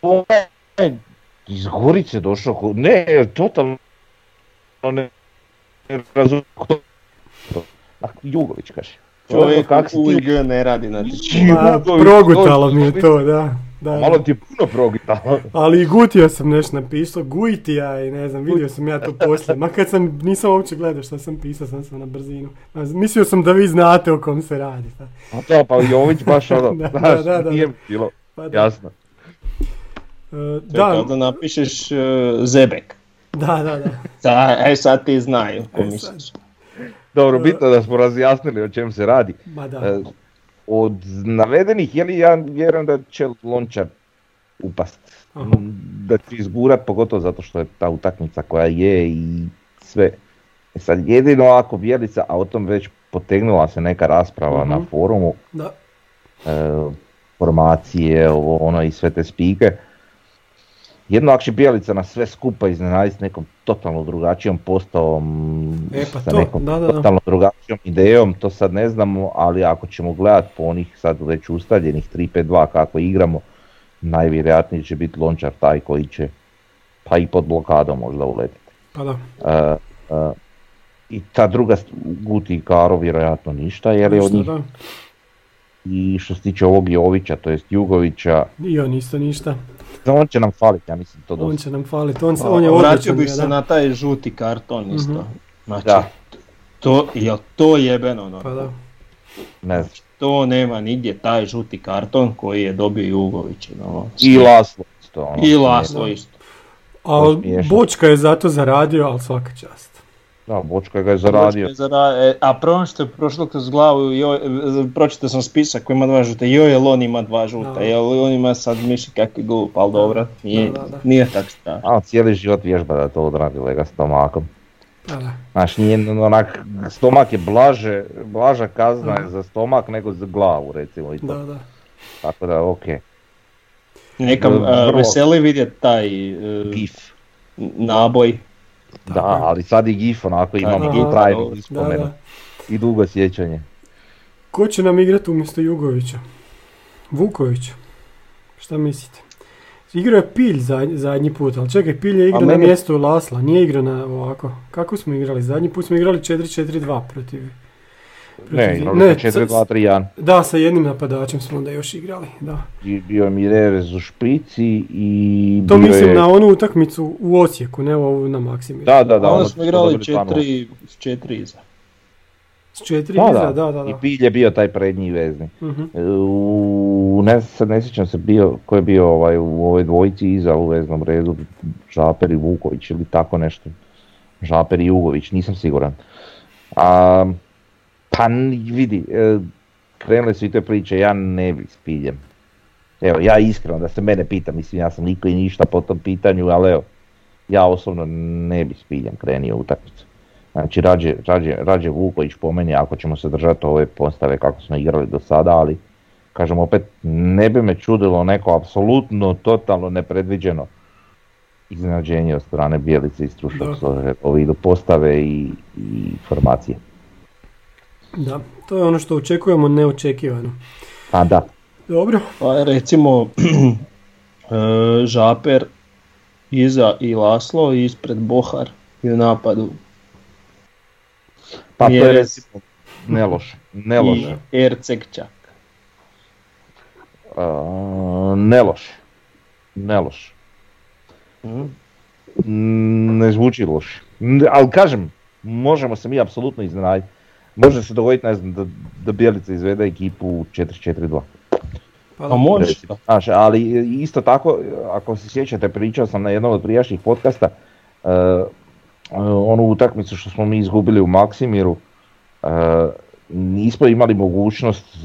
to je iz Gorice došao, ko- ne, totalno ne, ne razumijem ko Jugović kaže. Čovjek u UIG ne radi Jugović, progutalo mi je to, da. Da. Malo ti je puno progutalo. <laughs> Ali i Gutija sam nešto napisao, Gujtija i ne znam, vidio sam ja to poslije. Ma kad sam, nisam uopće gledao što sam pisao, sam sam na brzinu. Mislio sam da vi znate o kom se radi. Pa, A to, pa Jović baš ono, <laughs> Da, znaš, da, da, da. nije bilo pa da. jasno. E, Da. da, da napišeš e, zebek. da, da, da. Sa, e sad ti znaju ko E, misliš. Dobro, bitno da smo razjasnili o čem se radi. Ma da. Od navedenih, je li ja vjerujem da će Lončar upast. Aha. M, Da će izgurat, pogotovo zato što je ta utakmica koja je i sve. E sad jedino ako Bjelica, a o tom već potegnula se neka rasprava na Mhm. forumu, Da. e, formacije, ovo ono i sve te spike. Jedno ako će Bjelica na sve skupa iznenaditi s nekom totalno drugačijom postavom, E, pa sa to, nekom da, da, da. totalno drugačijom idejom, to sad ne znamo, ali ako ćemo gledat po onih sad već ustaljenih 3-5-2 kako igramo, najvjerojatnije će biti Lončar taj koji će pa i pod blokadom možda uletiti. Pa da. E, e, I ta druga, Guti i Karo vjerojatno ništa, jer je od njih da. I što se tiče ovog Jovića, to jest Jugovića, I on isto ništa. On će nam faliti, ja mislim to On dosta. će nam faliti. On, on je odličan. bih je, se na taj žuti karton isto. Mhm. Znači, Da. to, jel to jebeno? No? Pa da. Ne znam. To nema nigdje taj žuti karton koji je dobio Jugović. No. I Laslo isto. Ono, I Laslo isto. A. Bočka je zato zaradio, ali svaka čast. Da, Bočka ga je zaradio. Počne zara- e, a prvo što je prošlo kroz glavu, joj, e, pročitao sam spisak koji ima dva žuta, joj jel on ima dva žuta, Da. jel on ima sad miši kakvi glup, ali dobro, nije, Da, da, da. nije tak strašno. A cijeli život vježba da to odradi lega stomakom. Pa da. Znaš, nije onak, stomak je blaže, blaža kazna je za stomak nego za glavu recimo i to. Da, da. Tako da, okej. Neka Vrlo- e, veseli vidjeti taj e, GIF. naboj. Da, Tako je. ali sad i GIF onako imamo. Da, uspomenu da. i dugo sjećanje. Ko će nam igrati umjesto Jugovića? Vuković. Šta mislite? Igrao je Pilj zadnji, zadnji put, ali čekaj, Pilj je igrao na mjestu Lasla, nije igrao na ovako. Kako smo igrali? Zadnji put smo igrali 4-4-2 protiv... Ne, igrali ne, smo 4-2-3-1. Da, sa jednim napadačem smo onda još igrali, da. I Bio je Mirerez u špici i To bio mislim je... na onu utakmicu u Osijeku, ne ovu na Maksimiru. Da, da, da. Onda ono smo igrali dobili 2:0. četiri, s četiri iza. S četiri Da, iza, da. da, da, da. I Pilj je bio taj prednji vezni. Mhm. E, U, ne, sad ne sjećam se bio, ko je bio ovaj, u ovoj dvojici iza u veznom redu, Žaper i Vuković ili tako nešto. Žaper i Jugović, nisam siguran. A, pa vidi, e, krenule su i te priče, ja ne bi s Piljem. Evo, ja iskreno da se mene pita, mislim ja sam niko i ništa po tom pitanju, ali evo, ja osobno ne bi s Piljem krenio utakmicu. Znači, rađe, rađe, rađe Vuković po meni ako ćemo se držati ove postave kako smo igrali do sada, ali kažem opet, ne bi me čudilo neko apsolutno, totalno nepredviđeno iznenađenje od strane Bijelice i Strušak idu postave i, i formacije. Da, to je ono što očekujemo neočekivano. A da, Dobro, Pa recimo e, <clears throat> Žaper iza i Laslo i ispred Bohar i u napadu pa to je recimo neloše, neloše, i Erceg čak. A, neloše, neloše. Mhm. Mm, ne zvuči loše. Ali kažem, možemo se mi apsolutno iznenaditi. Može se dogoditi, ne znam, da, da Bijelica izvede ekipu u 4-4-2. pa Pa može. Znaš, ali isto tako, ako se sjećate, pričao sam na jednom od prijašnjih podcasta, uh, onu utakmicu što smo mi izgubili u Maksimiru, uh, nismo imali mogućnost,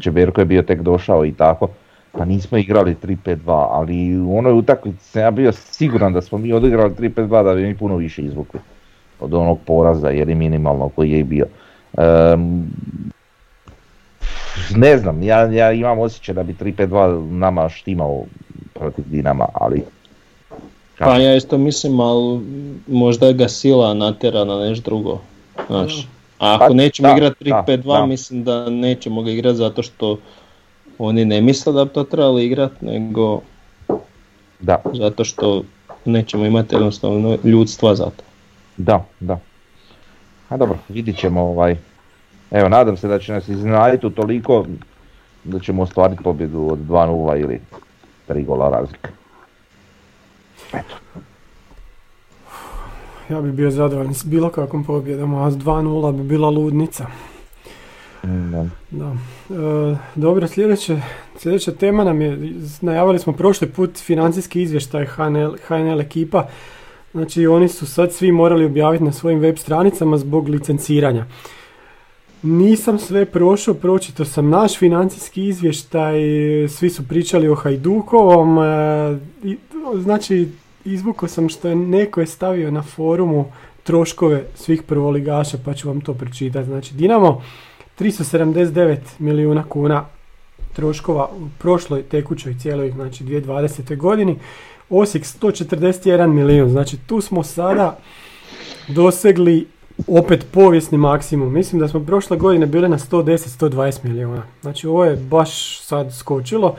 Čeberko je bio tek došao i tako, pa nismo igrali 3-5-2, ali u onoj utakmici sam ja bio siguran da smo mi odigrali 3-5-2 da bi mi puno više izvukli od onog poraza jer je minimalno koji je bio. Um, ne znam, ja, ja imam osjećaj da bi 3-5-2 nama štimao protiv Dinama, ali... Pa ja isto mislim, ali možda ga sila natjera na nešto drugo. Znaš. A ako Pa, nećemo igrati da, 3-5-2, da. mislim da nećemo ga igrati zato što oni ne misle da bi to trebali igrati, nego Da, zato što nećemo imati jednostavno ljudstva za to. Da, da. A dobro, vidit ćemo ovaj... Evo, nadam se da će nas iznenaditi u toliko da ćemo ostvariti pobjedu od 2-0 ili 3 gola razlike. ja bi bio zadovoljan s bilo kakvom pobjedom, a s 2-0 bi bila ludnica. Mm, da. Da. E, dobro, sljedeće, sljedeća tema nam je, najavili smo prošli put financijski izvještaj HNL, HNL ekipa. Znači oni su sad svi morali objaviti na svojim web stranicama zbog licenciranja. Nisam sve prošao, pročito sam naš financijski izvještaj, svi su pričali o Hajdukovom, e, znači izvukao sam što je neko je stavio na forumu troškove svih prvoligaša, pa ću vam to pročitati. Znači Dinamo 379 milijuna kuna troškova u prošloj tekućoj cijeloj, znači 2020. godini. Osijek 141 milijun, znači tu smo sada dosegli opet povijesni maksimum. Mislim da smo prošle godine bili na 110-120 milijuna. Znači ovo je baš sad skočilo,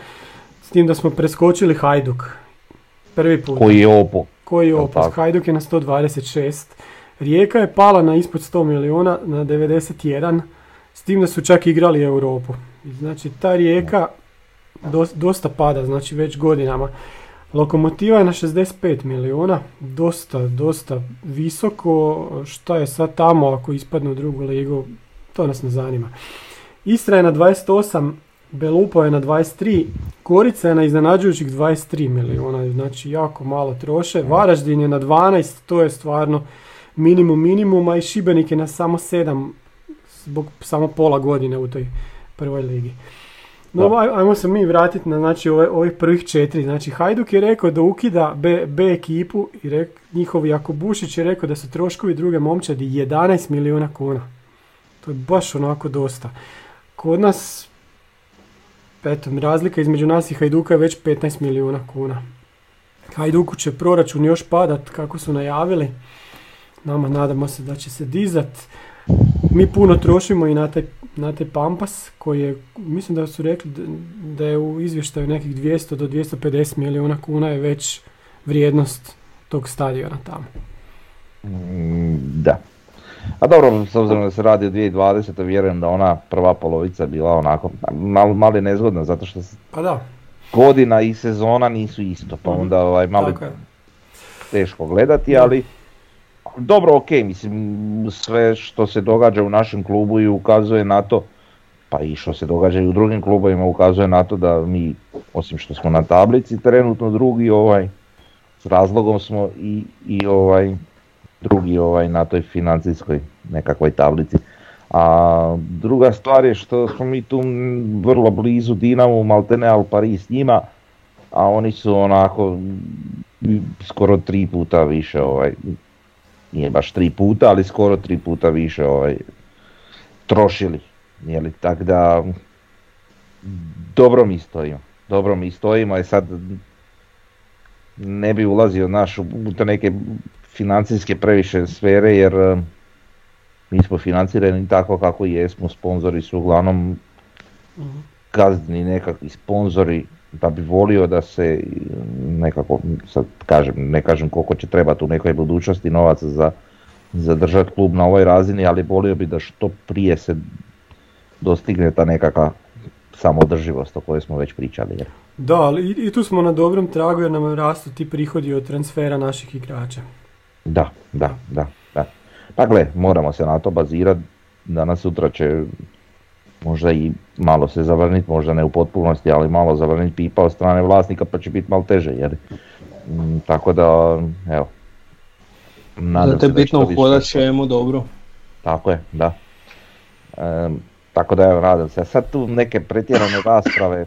s tim da smo preskočili Hajduk. Prvi put. Koji je opo. Koji je tako? Hajduk je na 126. Rijeka je pala na ispod 100 milijuna, na 91. S tim da su čak igrali Europu. Znači ta rijeka dos- dosta pada, znači već godinama. Lokomotiva je na 65 milijuna, dosta, dosta visoko. Šta je sad tamo ako ispadne u drugu ligu, to nas ne zanima. Istra je na 28, Belupo je na 23, Korica je na iznenađujućih 23 milijuna, znači jako malo troše. Varaždin je na 12, to je stvarno minimum minimuma i Šibenik je na samo 7 zbog samo pola godine u toj prvoj ligi. No, Da. ajmo se mi vratiti na znači, ove, ovih prvih četiri. Znači, Hajduk je rekao da ukida B, B ekipu i rek, njihovi Jakobušić je rekao da su troškovi druge momčadi 11 milijuna kuna. To je baš onako dosta. Kod nas, eto, razlika između nas i Hajduka je već 15 milijuna kuna. Hajduku će proračun još padat kako su najavili. Nama nadamo se da će se dizat. Mi puno trošimo i na taj, na taj Pampas koji je, mislim da su rekli da, je u izvještaju nekih 200 do 250 milijuna kuna je već vrijednost tog stadiona tamo. Mm, Da. A dobro, s obzirom da se radi o 2020. vjerujem da ona prva polovica bila onako malo, malo nezgodna zato što Pa da, godina i sezona nisu isto, pa Mhm. onda ovaj, malo teško gledati, Da. ali dobro, ok, mislim, sve što se događa u našem klubu i ukazuje na to, pa i što se događa i u drugim klubovima ukazuje na to da mi, osim što smo na tablici trenutno drugi, ovaj, s razlogom smo i, i ovaj, drugi ovaj, na toj financijskoj nekakvoj tablici. A druga stvar je što smo mi tu vrlo blizu Dinamu, Maltene al pari s njima, a oni su onako skoro tri puta više ovaj, nije baš tri puta, ali skoro tri puta više ovaj, trošili. Jeli, tak da dobro mi stojimo. Dobro mi stojimo i sad ne bi ulazio naš u te neke financijske previše sfere jer eh, mi smo financirani tako kako jesmo, sponzori su uglavnom Mhm. gazdni nekakvi sponzori, pa bi volio da se nekako, sad kažem, ne kažem koliko će trebati u nekoj budućnosti novaca za zadržati klub na ovoj razini, ali volio bi da što prije se dostigne ta nekakva samodrživost o kojoj smo već pričali. Da, ali i, i tu smo na dobrom tragu jer nam rastu ti prihodi od transfera naših igrača. da, da, da, da. Pa gle, moramo se na to bazirati, danas sutra će možda i malo se zavrniti, možda ne u potpunosti, ali malo zavrniti pipa od strane vlasnika pa će biti malo teže. Jer, mm, tako da, evo. nadam Zato je će bitno uhodat što- šemu dobro. Tako je, da. Em, tako da evo, nadam se. A sad tu neke pretjerane rasprave.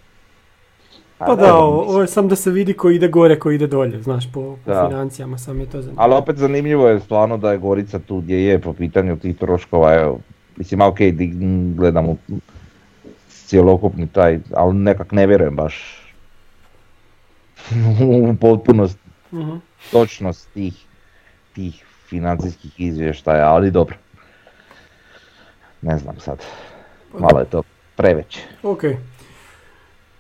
a Pa ne da, ovo je sam da se vidi ko ide gore, ko ide dolje, znaš, po, po Da. financijama, sam je to zanimljivo. Ali opet zanimljivo je stvarno da je Gorica tu gdje je po pitanju tih troškova. Evo, mislim, ok, gledamo cjelokupni taj, ali nekak ne vjerujem baš <laughs> u potpunost, Mhm. točnost tih, tih financijskih izvještaja, ali dobro. Ne znam sad, malo je to preveće. Ok.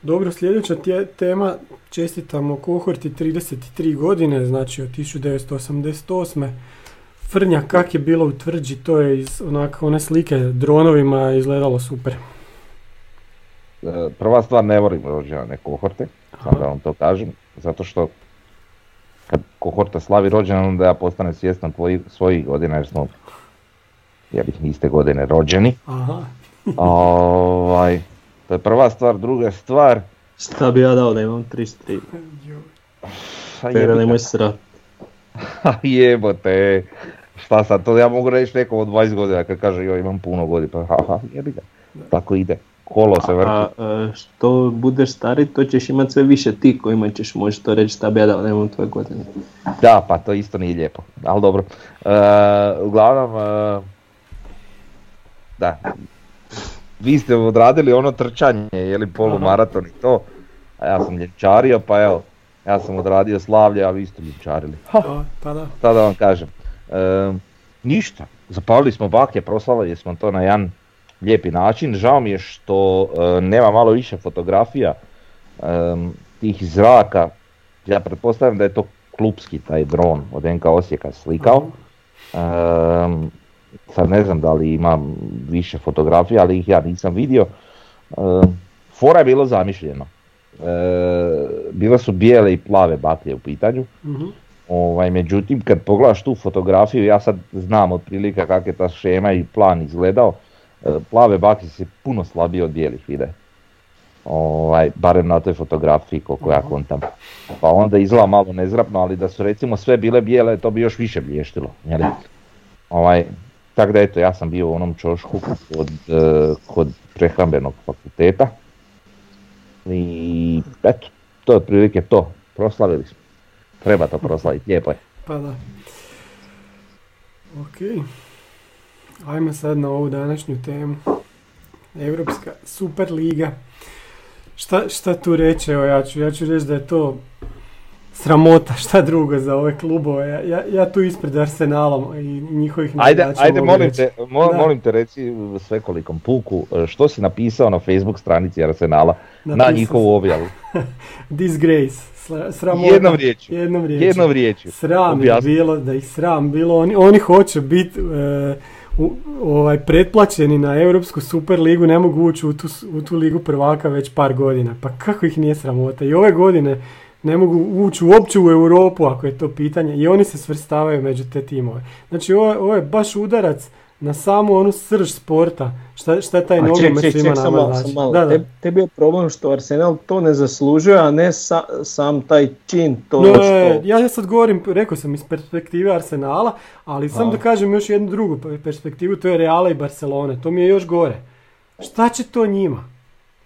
Dobro, sljedeća tje- tema, čestitamo kohorti 33 godine, znači od 1988. Frnja, kak je bilo u tvrđi, to je iz onako one slike dronovima izgledalo super. E, Prva stvar, ne volim rođendane kohorte, samo da vam to kažem, zato što kad kohorta slavi rođendan, onda ja postanem svjestan tvojih, svojih godina, jer smo, ja bih iste godine rođeni. Aha. <laughs> ovaj, to je prva stvar, druga stvar, Šta bi ja dao da imam 33? a Pera, nemoj srat. <laughs> jebote, šta sad, to ja mogu reći nekom od 20 godina kad kaže joj imam puno godina, pa haha, jebi ga, tako ide, kolo se vrti. A što budeš stari, to ćeš imat sve više ti kojima ćeš moći to reći šta bi ja dao da imam tvoje godine. Da, pa to isto nije lijepo, ali dobro. E, uglavnom, e, da, vi ste odradili ono trčanje, je li polumaraton i to, a ja sam ljenčario, pa evo, ja sam odradio slavlje, a vi ste ljenčarili. Pa, pa da. Šta da vam kažem, ništa, zapalili smo baklje, proslavili smo to na jedan lijepi način, žao mi je što e, nema malo više fotografija e, tih zraka, ja pretpostavljam da je to klupski taj dron od NK Osijeka slikao. Ehm, sad ne znam da li ima više fotografija, ali ih ja nisam vidio. E, fora je bilo zamišljeno. E, bile su bijele i plave baklje u pitanju. Mhm. Ovaj, međutim, kad pogledaš tu fotografiju, ja sad znam otprilike kak je ta šema i plan izgledao, e, plave baklje se puno slabije od bijelih vide. Ovaj, barem na toj fotografiji koliko ja kontam. Pa onda izgleda malo nezrapno, ali da su recimo sve bile bijele, to bi još više blještilo. jeli? Ovaj, tako da eto, ja sam bio u onom čošku kod, e, kod prehrambenog fakulteta. I eto, to je otprilike to. Proslavili smo. Treba to proslaviti, lijepo je. Pa da. Ok. Ajmo sad na ovu današnju temu. Europska Superliga. Šta, šta tu reći? Evo ja ću, ja ću reći da je to sramota, <laughs> šta drugo za ove klubove. Ja, ja, ja tu ispred Arsenala i njihovih Ajde, ajde molim te, mo- molim te reci svekolikom puku, e, što si napisao na Facebook stranici Arsenala na Napisao njihovu objavu? <laughs> Disgrace. Sramota. Jednom riječju. Jednom riječju. Jednom riječju. Sram Objasni. bilo, da ih sram bilo. Oni, oni hoće biti e, u- ovaj, pretplaćeni na Europsku Superligu, ne mogu ući u tu, u tu ligu prvaka već par godina. Pa kako ih nije sramota? I ove godine ne mogu ući uopće u Europu ako je to pitanje i oni se svrstavaju među te timove. Znači ovo, ovo je baš udarac na samu onu srž sporta. Šta, šta taj nogomet svima nama malo, znači. malo. Da, da. Te- tebi je problem što Arsenal to ne zaslužuje, a ne sa- sam taj čin, to No, što... e, ja sad govorim, rekao sam iz perspektive Arsenala, ali sam A. da kažem još jednu drugu pe- perspektivu, to je Reala i Barcelone, to mi je još gore. Šta će to njima?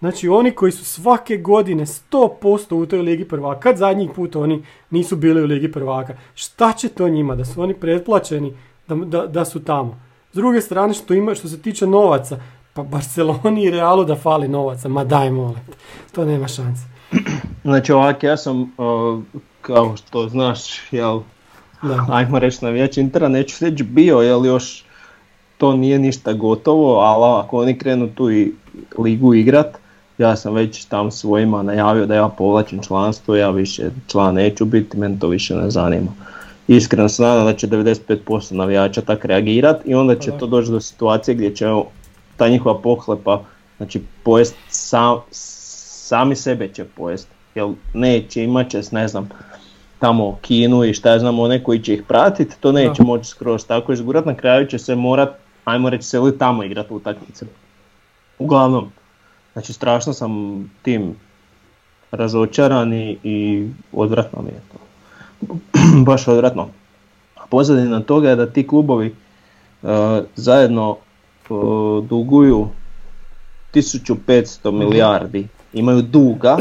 Znači oni koji su svake godine 100% u toj ligi prvaka, kad zadnji put oni nisu bili u ligi prvaka, šta će to njima da su oni pretplaćeni da, da, da su tamo? S druge strane što ima što se tiče novaca, pa Barceloni i Realu da fali novaca, ma daj molim, to nema šanse. <clears throat> Znači ovak, ja sam, uh, kao što znaš, jel, Da. ajmo reći navijač Intera, neću reći bio, jel još to nije ništa gotovo, ali ako oni krenu tu i ligu igrat, ja sam već tam svojima najavio da ja povlačim članstvo, ja više član neću biti, meni to više ne zanima. Iskreno se nadam da će 95% navijača tak reagirat i onda će Pa to doći do situacije gdje će ta njihova pohlepa znači pojest sam, sami sebe će pojest. Jel neće, imat će, ne znam, tamo Kinu i šta ja znam, one koji će ih pratiti, to neće Da. moći skroz tako izgurat, na kraju će se morat, ajmo reći, seliti tamo igrat utakmice. Uglavnom, znači strašno sam tim razočaran i, i odvratno mi je to. <clears throat> Baš odvratno. A pozadina toga je da ti klubovi uh, zajedno uh, duguju 1500 milijardi, imaju duga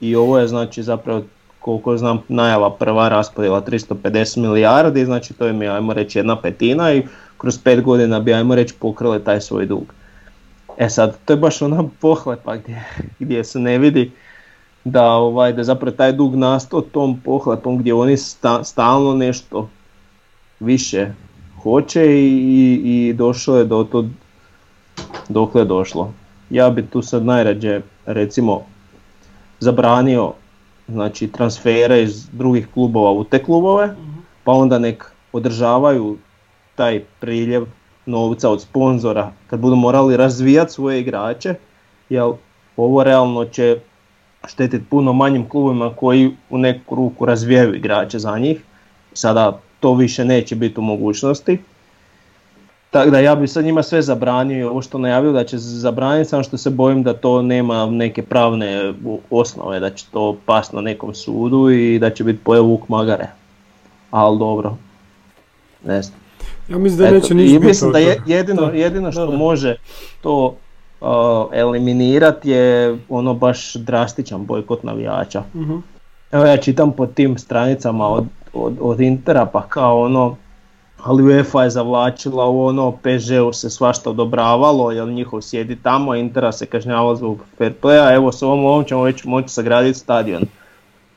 i ovo je znači zapravo koliko znam najava prva raspodjela 350 milijardi, znači to je mi ajmo reći jedna petina i kroz pet godina bi ajmo reći pokrili taj svoj dug. E sad, to je baš ona pohlepa gdje, gdje se ne vidi da, ovaj, da zapravo taj dug nastao tom pohlepom gdje oni sta- stalno nešto više hoće i, i, i došlo je do to dokle je došlo. Ja bi tu sad najrađe recimo zabranio znači transfere iz drugih klubova u te klubove, pa onda nek održavaju taj priljev novca od sponzora kad budu morali razvijati svoje igrače, jer ovo realno će štetiti puno manjim klubovima koji u neku ruku razvijaju igrače za njih. Sada to više neće biti u mogućnosti. Tako da ja bi sad njima sve zabranio i ovo što najavio da će zabraniti, samo što se bojim da to nema neke pravne osnove, da će to past na nekom sudu i da će biti pojeo vuk magare. Ali dobro, ne znam. Ja mislim da Eto, neće ništa biti mislim da je, jedino, Da, jedino što da, da. može to uh, eliminirati je ono baš drastičan bojkot navijača. Mhm. Evo ja čitam po tim stranicama od, od, od Intera pa kao ono ali UEFA je zavlačila u ono, PSG-u se svašta odobravalo, jer njihov sjedi tamo, Intera se kažnjava zbog fair playa, evo s ovom ovom ćemo već moći sagraditi stadion.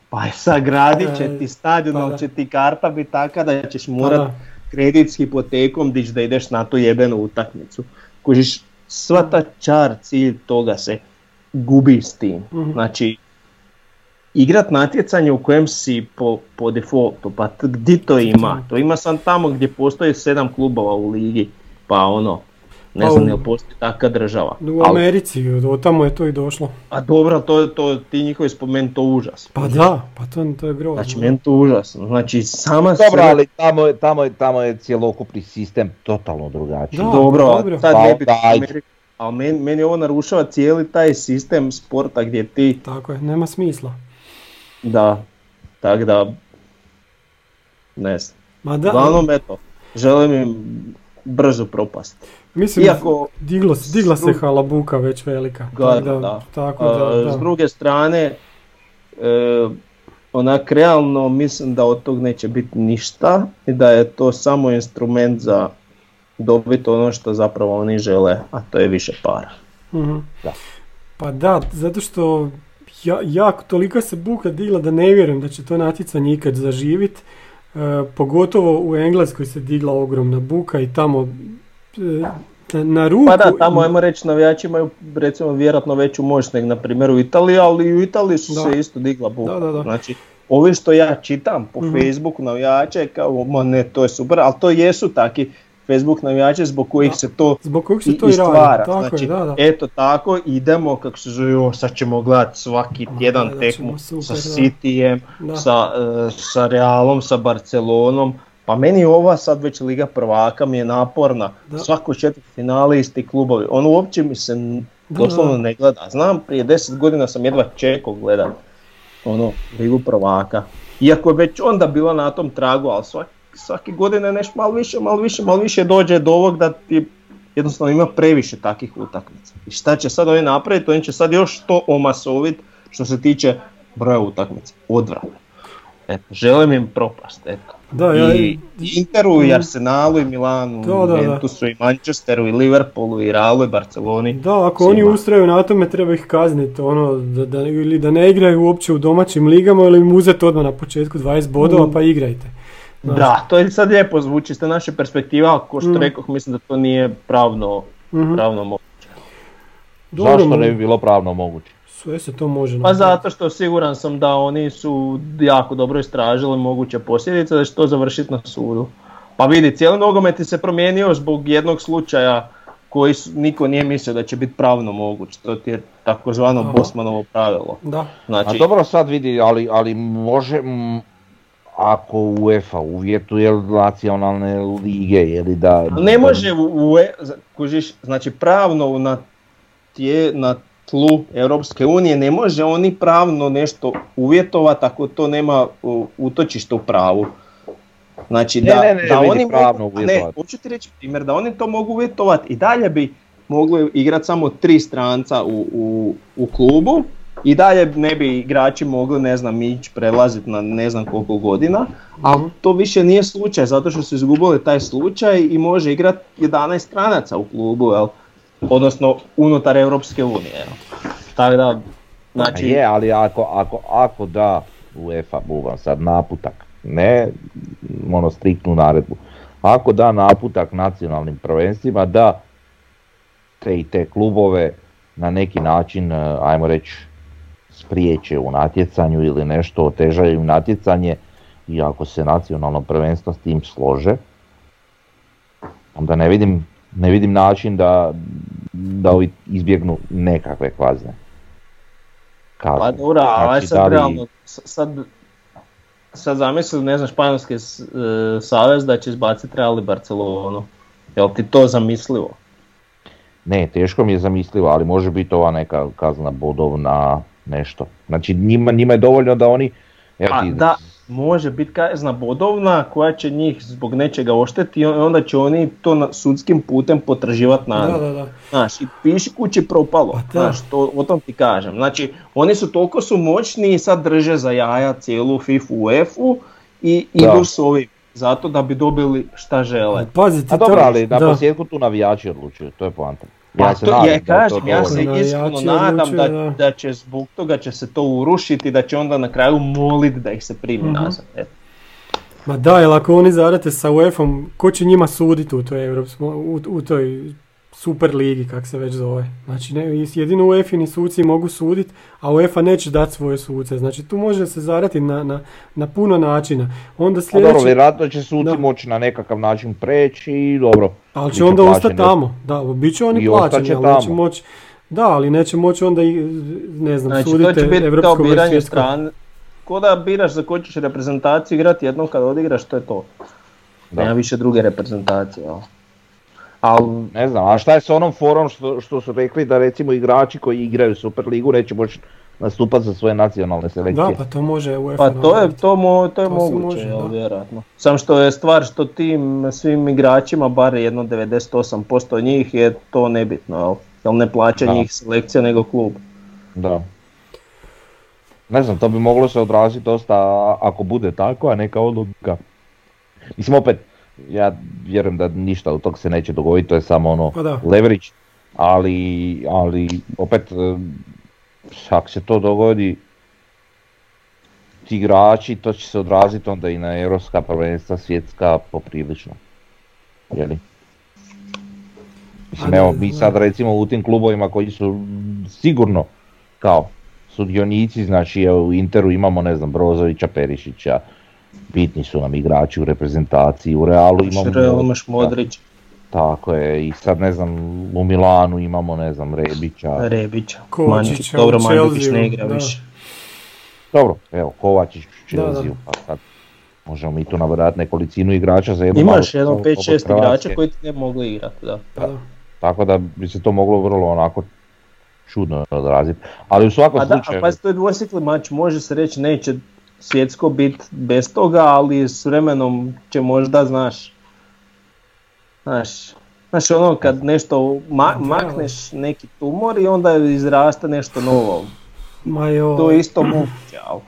Pa sagradit će ti stadion, Pa ali će ti karta biti taka da ćeš Pa morat da. Kredit s hipotekom dić da ideš na tu jebenu utakmicu. Kužiš, sva ta čar, cilj toga se gubi s tim. Mhm. Znači, igrat natjecanje u kojem si po, po defaultu, pa t- gdje to ima? To ima sam tamo gdje postoji sedam klubova u ligi, pa ono, Ne Pa znam jel postoji takva država. U Ali- Americi, od tamo je to i došlo. A dobro, to, to ti njihovi spomen to užas. Pa da, pa to, to je grozno. Znači, meni to užasno. Znači, sama Dobro, ali tamo je, tamo je, tamo je cjelokupni sistem totalno drugačiji. Da. Dobro, a dobro. sad Pa ne bi. Amerika- ali meni, meni ovo narušava cijeli taj sistem sporta gdje ti, Tako je, nema smisla. da, tak da, ne znam. Ma da, Uglavnom, eto, želim im brzo propast. Mislim, Iako, diglo, digla se halabuka već velika. Ga- tak da, da. Tako da, da. s druge strane, e, onak realno mislim da od tog neće biti ništa i da je to samo instrument za dobiti ono što zapravo oni žele, a to je više para. Mhm. Da. Pa da, zato što ja, jako toliko se buka digla da ne vjerujem da će to natjecanje ikad zaživit. E, pogotovo u Engleskoj se digla ogromna buka i tamo na, na ruku... Pa da, tamo ajmo reći navijači imaju recimo vjerojatno veću moć nego na primjer u Italiji, ali i u Italiji su Da. se isto digla buka. Da, da, da. Znači, ovi što ja čitam po Mhm. Facebooku navijače, kao ma ne, to je super, ali to jesu taki Facebook navijači zbog kojih se to Zbog kog se to i stvara. Tako znači, je, da, da. eto tako, idemo, kako se zove, "O, sad ćemo gledati svaki tjedan tekmu super, sa. Cityjem, sa, e, sa Realom, sa Barcelonom. Pa meni ova sad već Liga prvaka mi je naporna. Da. Svako četvrt finale isti klubovi. Ono uopće mi se doslovno ne gleda. Znam, prije 10 godina sam jedva čekao gledat ono, Ligu prvaka. Iako je već onda bila na tom tragu, ali svaki, svake godine nešto malo više, malo više, malo više dođe do ovog da ti jednostavno ima previše takih utakmica. I šta će sad oni napraviti? Oni će sad još to omasovit što se tiče broja utakmica. Odvratno. Eto, želim im propast, eto. Da, ja, I Interu, i Arsenalu, i Milanu, Da, i Juventusu, i Manchesteru, i Liverpoolu, i Realu, i Barceloni. Da, ako oni ustraju na tome treba ih kazniti, ono, da, da, ili da ne igraju uopće u domaćim ligama ili im uzeti odmah na početku 20 bodova Mm. pa igrajte. Znaš. Da, to je sad lijepo zvuči, ste naše perspektiva, ali ko što Mm. rekoh, mislim da to nije pravno, Mhm. pravno moguće. Dobro, Zašto ne bi bilo pravno moguće? Sve se to može Pa zato što siguran sam da oni su jako dobro istražili moguće posljedice, da će to završiti na sudu. Pa vidi, cijeli nogomet se promijenio zbog jednog slučaja koji su, niko nije mislio da će biti pravno moguć. To ti je takozvano Aha. Bosmanovo pravilo. Da. A Znači, dobro sad vidi, ali, ali može, m, ako UEFA uvjetuje nacionalne lige, ili da... ne može u, u za- kužiš, znači pravno na, tje, na tlu Europske unije ne može oni pravno nešto uvjetovati ako to nema utočište u pravu. Znači Ne, da, ne, ne, da oni pravno mogu, ne, hoću ti reći primjer, da oni to mogu uvjetovati i dalje bi mogli igrati samo tri stranca u, u, u klubu i dalje ne bi igrači mogli, ne znam, ići prelaziti na ne znam koliko godina, ali to više nije slučaj zato što su izgubili taj slučaj i može igrati 11 stranaca u klubu, jel? Odnosno unutar Europske unije. Tako da, Znači, je, ali ako, ako, ako da UEFA buvam sad naputak, ne ono striktnu naredbu, ako da naputak nacionalnim prvenstvima da te i te klubove na neki način, eh, ajmo reći, spriječe u natjecanju ili nešto otežaju natjecanje i ako se nacionalno prvenstvo s tim slože, onda ne vidim, ne vidim način da, da ovi izbjegnu nekakve kazne. Kazne. Pa dobro, ali Znači, sad li- realno, sad, sad zamisli, ne znam, Španjolski e, savez da će izbaciti Real i Barcelonu. Jel ti to zamislivo? Ne, teško mi je zamislivo, ali može biti ova neka kazna bodovna nešto. Znači njima, njima je dovoljno da oni... Evo Pa ti, da, može biti kazna bodovna koja će njih zbog nečega ošteti i onda će oni to na sudskim putem potraživati Da, nazad. da, da. Znaš, i piši kući propalo, Pa da. znaš, to, o tom ti kažem. Znači, oni su toliko su moćni i sad drže za jaja cijelu FIFA UEFA i Da. idu s ovim, zato da bi dobili šta žele. Pazi ti A dobro, ali na da. posljedku tu navijači odlučuju, to je poanta. Pa Ja se to, nadam ja da je to kažem, ja se iskreno nadam da, da. će zbog toga će se to urušiti, da će onda na kraju moliti da ih se primi Mhm. nazad. Eto. Ma da, jer ako oni zarate sa UEFA-om, ko će njima suditi u toj, u toj super ligi, kak se već zove. Znači, ne, jedino UEFA-ni suci mogu suditi, a UEFA neće dati svoje suce. Znači, tu može se zarati na, na, na puno načina. Onda A sljedeći... dobro, vjerojatno će suci Da. moći na nekakav način preći i dobro. Ali će onda ostati tamo. Da, bit će oni I plaćeni, će ali neće moći... Da, ali neće moći onda i, ne znam, Znači to sudite će biti kao Evropsko biranje. Ko da biraš za koju ćeš reprezentaciju igrati jednom kad odigraš, to je to. Da. Nema više druge reprezentacije. jel? Ali Ne znam, a šta je s onom forom što, što su rekli da recimo igrači koji igraju Superligu neće moći nastupati za svoje nacionalne selekcije? Da, pa to može UEFA Pa to je, to, mo, to je To moguće, može, da. vjerojatno. Samo što je stvar što tim svim igračima, bar jedno 98% njih je to nebitno, jel? Jel ne plaća Da. njih selekcija nego klub. Da. Ne znam, to bi moglo se odraziti dosta ako bude tako, a neka odluka. Mislim opet, ja vjerujem da ništa od tog se neće dogoditi, to je samo ono Pa leverage, ali, ali opet, e, ako se to dogodi, ti igrači, to će se odraziti onda i na europska prvenstva, svjetska poprilično. Jeli? Mislim, evo, mi sad recimo u tim klubovima koji su sigurno kao sudionici, znači evo, u Interu imamo, ne znam, Brozovića, Perišića, bitni su nam igrači u reprezentaciji, u Realu imamo... Real imaš Modrić, Tako je, i sad ne znam, u Milanu imamo, ne znam, Rebića. Rebića, Kovačića Mandžukić, dobro Chelsea-u, ne igra da. više. Dobro, evo, Kovačić u. Chelsea, pa sad možemo mi tu nabrati nekolicinu igrača za jednu Imaš jedno poput 5-6 Hrvatske. igrača koji ti ne mogli igrati, da. Pa da. Tako da bi se to moglo vrlo onako čudno odraziti. Ali u svakom A da, slučaju... a pa to je dvosjekli mač, može se reći neće svjetsko biti bez toga, ali s vremenom će možda, znaš, znaš, znaš ono kad nešto ma- makneš neki tumor i onda izraste nešto novo. Ma jo, To je isto moguće, ali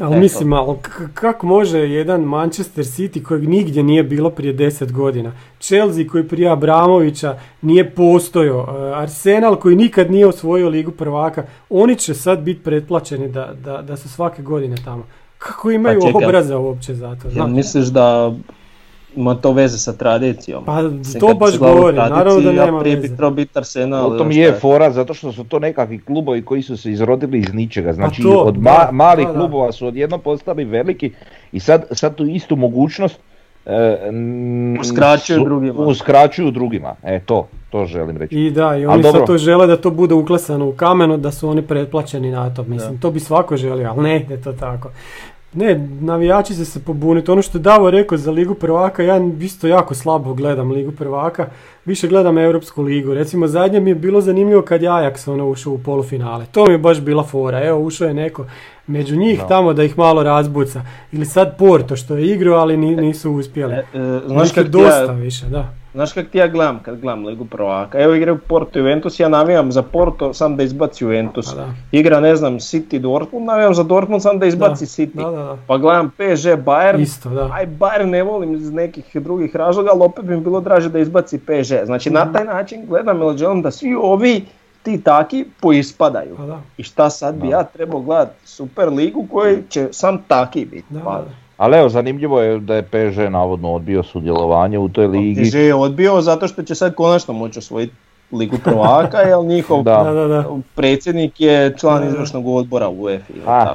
ali mislim, ali k- kako može jedan Manchester City kojeg nigdje nije bilo prije 10 godina, Chelsea koji prije Abramovića nije postojao, e, Arsenal koji nikad nije osvojio ligu prvaka, oni će sad biti pretplaćeni da, da, da su svake godine tamo. Kako imaju Pa čekaj. obraza uopće za to? znaš? misliš da ima to veze sa tradicijom? Pa Mislim, to baš govori, naravno da ja nema prije veze. bi trebao biti Arsenal. U tom je fora zato što su to nekakvi klubovi koji su se izrodili iz ničega. Znači Pa to, od da, ma- malih da, da. klubova su odjednom postali veliki i sad, sad tu istu mogućnost e, n- Uskraćuju su- drugima. Uskraćuju drugima. E to, to želim reći. I da, i oni sad to žele da to bude uklesano u kamenu, da su oni pretplaćeni na to. Mislim, to bi svako želio, ali ne ide to tako. Ne, navijači će se pobuniti. Ono što je Davo rekao za Ligu prvaka, ja isto jako slabo gledam Ligu prvaka. Više gledam Europsku ligu. Recimo, zadnje mi je bilo zanimljivo kad je Ajax ono ušao u polufinale. To mi je baš bila fora. Evo, ušao je neko među njih Da. tamo da ih malo razbuca. Ili sad Porto što je igrao, ali ni- nisu uspjeli. E, e, Znaš ti dosta ja, više, da. Znaš kak ti ja gledam kad gledam Ligu prvaka? Evo igraju Porto Juventus, ja navijam za Porto sam da izbaci Juventus. Pa da. Igra ne znam City Dortmund, navijam za Dortmund sam da izbaci City. Pa gledam PSG Bayern, Isto, da. aj Bayern ne volim iz nekih drugih razloga, ali opet bi mi bilo draže da izbaci PSG. Znači Mhm. na taj način gledam ili želim da svi ovi ti taki poispadaju. Pa. I šta sad bi ja trebao gledat Super ligu koji će sam taki biti. Pa. Ali evo, zanimljivo je da je PSG navodno odbio sudjelovanje u toj ligi. PSG je odbio zato što će sad konačno moći osvojiti ligu prvaka, jer njihov Da. Predsjednik je član izvršnog odbora UEFA.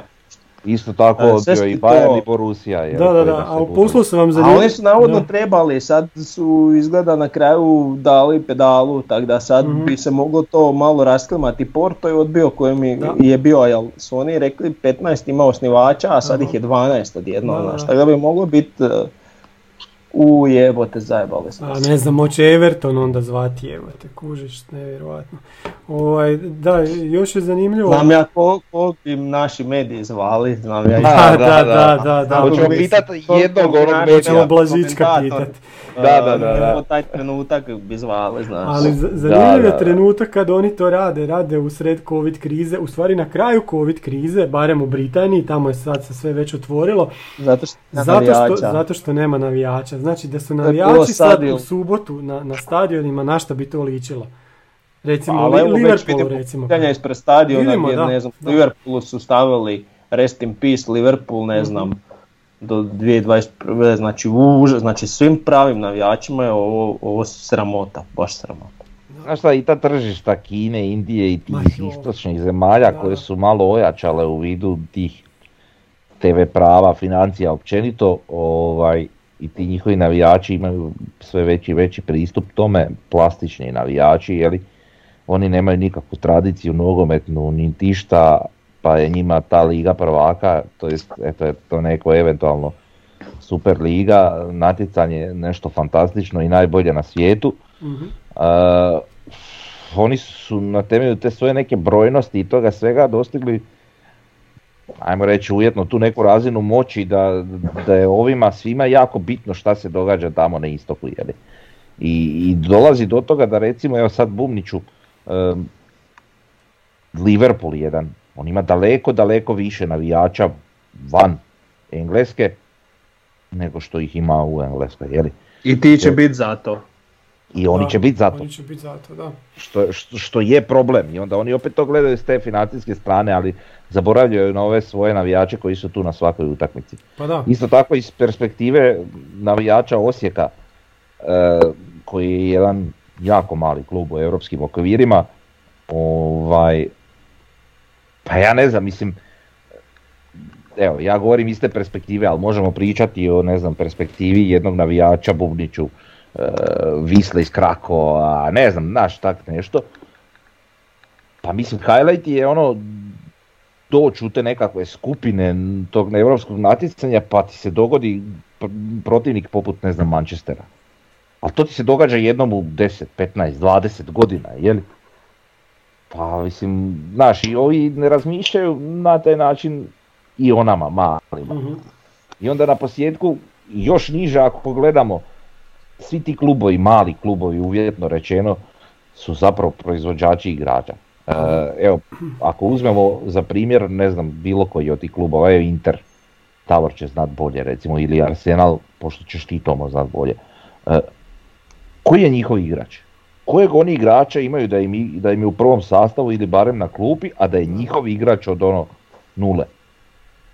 A. Isto tako E, sve odbio i ste to- Bayern i Borussia. jer Da, da, da, a se budu. poslu sam vam A zanimljivo. oni su navodno Da. trebali, sad su izgleda na kraju dali pedalu, tako da sad Mhm. bi se moglo to malo rasklimati. Porto je odbio kojem je, je bio, jel su oni rekli 15 ima osnivača, a sad Aha. ih je 12 odjedno, znaš, da. tako da bi moglo biti u jebote zajebali smo A ne znam, hoće Everton onda zvati, evo te, kužiš, nevjerojatno. Ovaj, da, još je zanimljivo. Znam ja ko, ko bi naši mediji zvali, znam ja. Da, Da, da, da, da, da, da. Hoćemo pitati jednog onog medija. Hoćemo Blažička pitati. Da, da, da, da. Evo taj trenutak bi zvali, znaš. Ali zanimljiv da, je da. trenutak kad oni to rade, rade u sred covid krize, u stvari na kraju covid krize, barem u Britaniji, tamo je sad se sve već otvorilo, Zato što zato što, zato što nema navijača. Znači da su je navijači sad u subotu na, na stadionima, na šta bi to ličilo? Recimo, Ali Li- evo već Liverpoolu vidimo recimo. pitanja ispred stadiona Vidimo, gdje, da, ne znam, da. Liverpoolu su stavili Rest in Peace Liverpool, ne Mhm. znam, do 2021. Znači, užas, znači svim pravim navijačima je ovo, ovo sramota, baš sramota. Znaš šta, i ta tržišta Kine, Indije i tih istočnih zemalja Da, koje su malo ojačale u vidu tih TV prava, financija općenito, ovaj, i ti njihovi navijači imaju sve veći i veći pristup tome, plastični navijači, jeli, oni nemaju nikakvu tradiciju nogometnu, niti šta, pa je njima ta liga prvaka, to jest, eto je to neko eventualno super liga, natjecanje nešto fantastično i najbolje na svijetu. Mhm. Uh, oni su na temelju te svoje neke brojnosti i toga svega dostigli ajmo reći ujedno tu neku razinu moći da, da je ovima svima jako bitno šta se događa tamo na istoku jeli. I, I dolazi do toga da recimo evo sad Bumniću um, Liverpool jedan, on ima daleko, daleko više navijača van Engleske nego što ih ima u Engleskoj, jeli? I ti će biti zato. I oni Da, će biti zato. Oni će biti zato, da. što, što, što je problem i onda oni opet to gledaju s te financijske strane, ali zaboravljaju na ove svoje navijače koji su tu na svakoj utakmici. Pa da. Isto tako iz perspektive navijača Osijeka, e, koji je jedan jako mali klub u europskim okvirima, ovaj, pa ja ne znam, mislim, evo, ja govorim iz te perspektive, ali možemo pričati o, ne znam, perspektivi jednog navijača Bubniću, e, Visle iz Krakova, ne znam, znaš, tak nešto. Pa mislim, highlight je ono, doći u te nekakve skupine tog europskog natjecanja pa ti se dogodi pr- protivnik poput, ne znam, Manchestera. Ali to ti se događa jednom u 10, 15, 20 godina, jeli? Pa mislim, znaš, i ovi ne razmišljaju na taj način i o nama malima. Mhm. I onda na posljedku, još niže ako pogledamo, svi ti klubovi, mali klubovi uvjetno rečeno, su zapravo proizvođači igrača. E, evo, ako uzmemo za primjer, ne znam, bilo koji od tih klubova, evo Inter, Tavor će znat bolje recimo, ili Arsenal, pošto ćeš ti Tomo znat bolje. E, koji je njihov igrač? Kojeg oni igrača imaju da im, da im je u prvom sastavu ili barem na klupi, a da je njihov igrač od ono nule?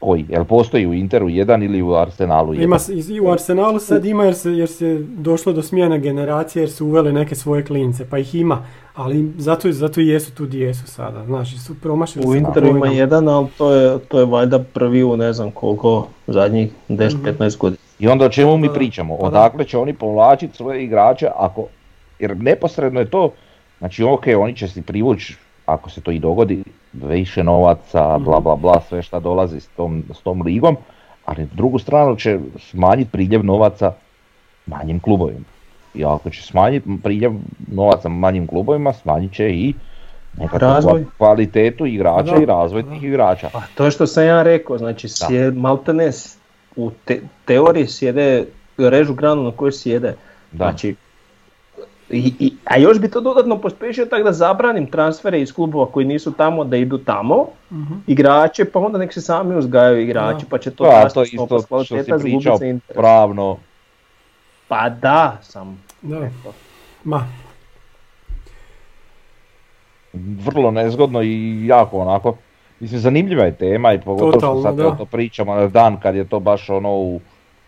Koji? Jel postoji u Interu jedan ili u Arsenalu jedan? Ima, i u Arsenalu sad ima jer se, jer se došlo do smjene generacije jer su uveli neke svoje klince, pa ih ima, ali zato, zato i jesu tu di jesu sada, znaš, su promašili U Interu ima jedan, ali to je, to je valjda prvi u ne znam koliko zadnjih 10-15 godina. I onda o čemu mi Da, pričamo? pa da. Odakle će oni povlačiti svoje igrače ako, jer neposredno je to, znači ok, oni će si privući, ako se to i dogodi, više novaca, bla bla bla, sve šta dolazi s tom, s tom ligom, ali s drugu stranu će smanjiti priljev novaca manjim klubovima. I ako će smanjiti priljev novaca manjim klubovima, smanjit će i Razvoj. kvalitetu igrača Da, i razvoj tih igrača. Pa to je što sam ja rekao, znači sjed, maltene s- u te- teoriji sjede, režu granu na kojoj sjede. Da. Znači, i, i- a još bi to dodatno pospješio tako da zabranim transfere iz klubova koji nisu tamo da idu tamo, Mhm. igrače, pa onda nek se sami uzgajaju igrači, pa će to Da, rasti to isto što si pričao pravno, Pa da, sam. Da. Ma, vrlo nezgodno i jako onako, mislim zanimljiva je tema i pogotovo Totalno, što sad da. to pričamo na dan kad je to baš ono u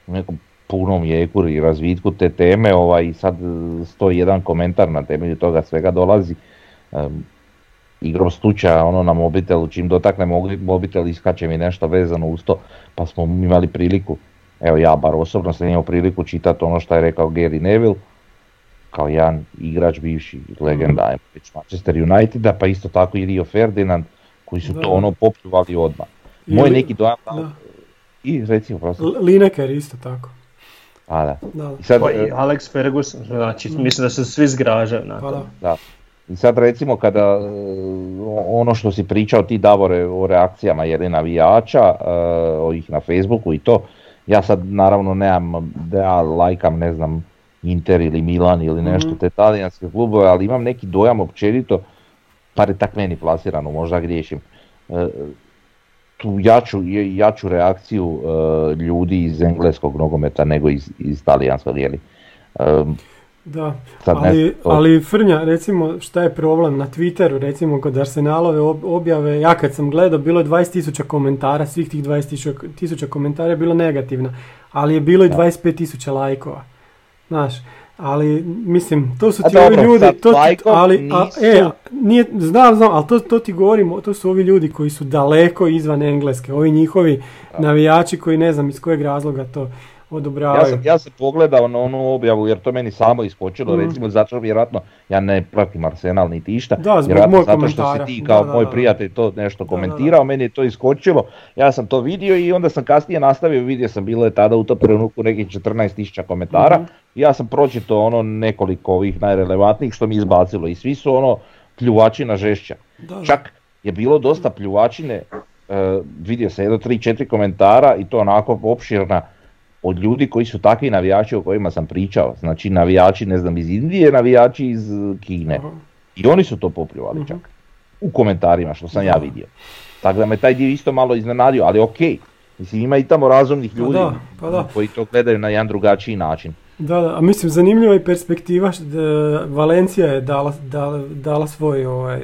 nekom punom jeku i razvitku te teme ovaj, i sad e, stoji jedan komentar na temelju toga svega dolazi. Um, igrom slučaja ono na mobitelu, čim dotakne mobi- mobitel iskače mi nešto vezano uz to, pa smo imali priliku, evo ja bar osobno sam imao priliku čitati ono što je rekao Gary Neville, kao jedan igrač bivši legenda reći, Manchester Uniteda, pa isto tako i Rio Ferdinand, koji su Da. to ono popljuvali odmah. Moj neki dojam, da. i recimo prosto, L- Lineker isto tako. A da. Da. I sad, Pa i e, Alex Ferguson, znači mislim da se svi zgražaju na Pa to. da. I sad recimo kada e, ono što si pričao ti Davore o reakcijama jeli navijača, e, ovih na Facebooku i to, ja sad naravno nemam da ja lajkam ne znam Inter ili Milan ili nešto Mhm. te talijanske klubove, ali imam neki dojam općenito, par je tak meni plasirano, možda griješim, tu jaču, jaču reakciju e, ljudi iz engleskog nogometa nego iz, iz talijanskog, jeli. E, Da, Sad ne ali, ali Frnja, recimo šta je problem na Twitteru, recimo kod Arsenalove ob- objave, ja kad sam gledao bilo je 20.000 komentara, svih tih 20.000 tisuća komentara je bilo negativno, ali je bilo i 25.000 lajkova. Znaš, Ali, mislim, to su A ti ovi dobro, ljudi, to ti, ali, a, e, nije, znam, znam, ali to, to ti govorimo, to su ovi ljudi koji su daleko izvan Engleske, ovi njihovi navijači koji ne znam iz kojeg razloga to odobravaju. Ja sam, ja sam pogledao na onu objavu jer to meni samo iskočilo, Mhm. recimo zato vjerojatno ja ne pratim Arsenal niti išta, Da, zbog vjerojatno mog zato što komentara. si ti kao Da, da, moj prijatelj to nešto komentirao, meni je to iskočilo, ja sam to vidio i onda sam kasnije nastavio, vidio sam bilo je tada u tom trenutku nekih 14.000 komentara Mhm. ja sam pročitao ono nekoliko ovih najrelevantnijih što mi izbacilo i svi su ono pljuvačina žešća. Čak je bilo dosta pljuvačine, e, vidio sam jedno 3-4 komentara i to onako opširna od ljudi koji su takvi navijači o kojima sam pričao. Znači navijači ne znam iz Indije, navijači iz e, Kine. Aha. I oni su to popljuvali čak. U komentarima što sam ja vidio. Tako da me taj dio isto malo iznenadio, ali ok. Mislim ima i tamo razumnih Pa ljudi da, pa da. koji to gledaju na jedan drugačiji način. Da, da, a mislim zanimljiva je perspektiva, što da Valencija je dala, dala, dala svoj, ovaj,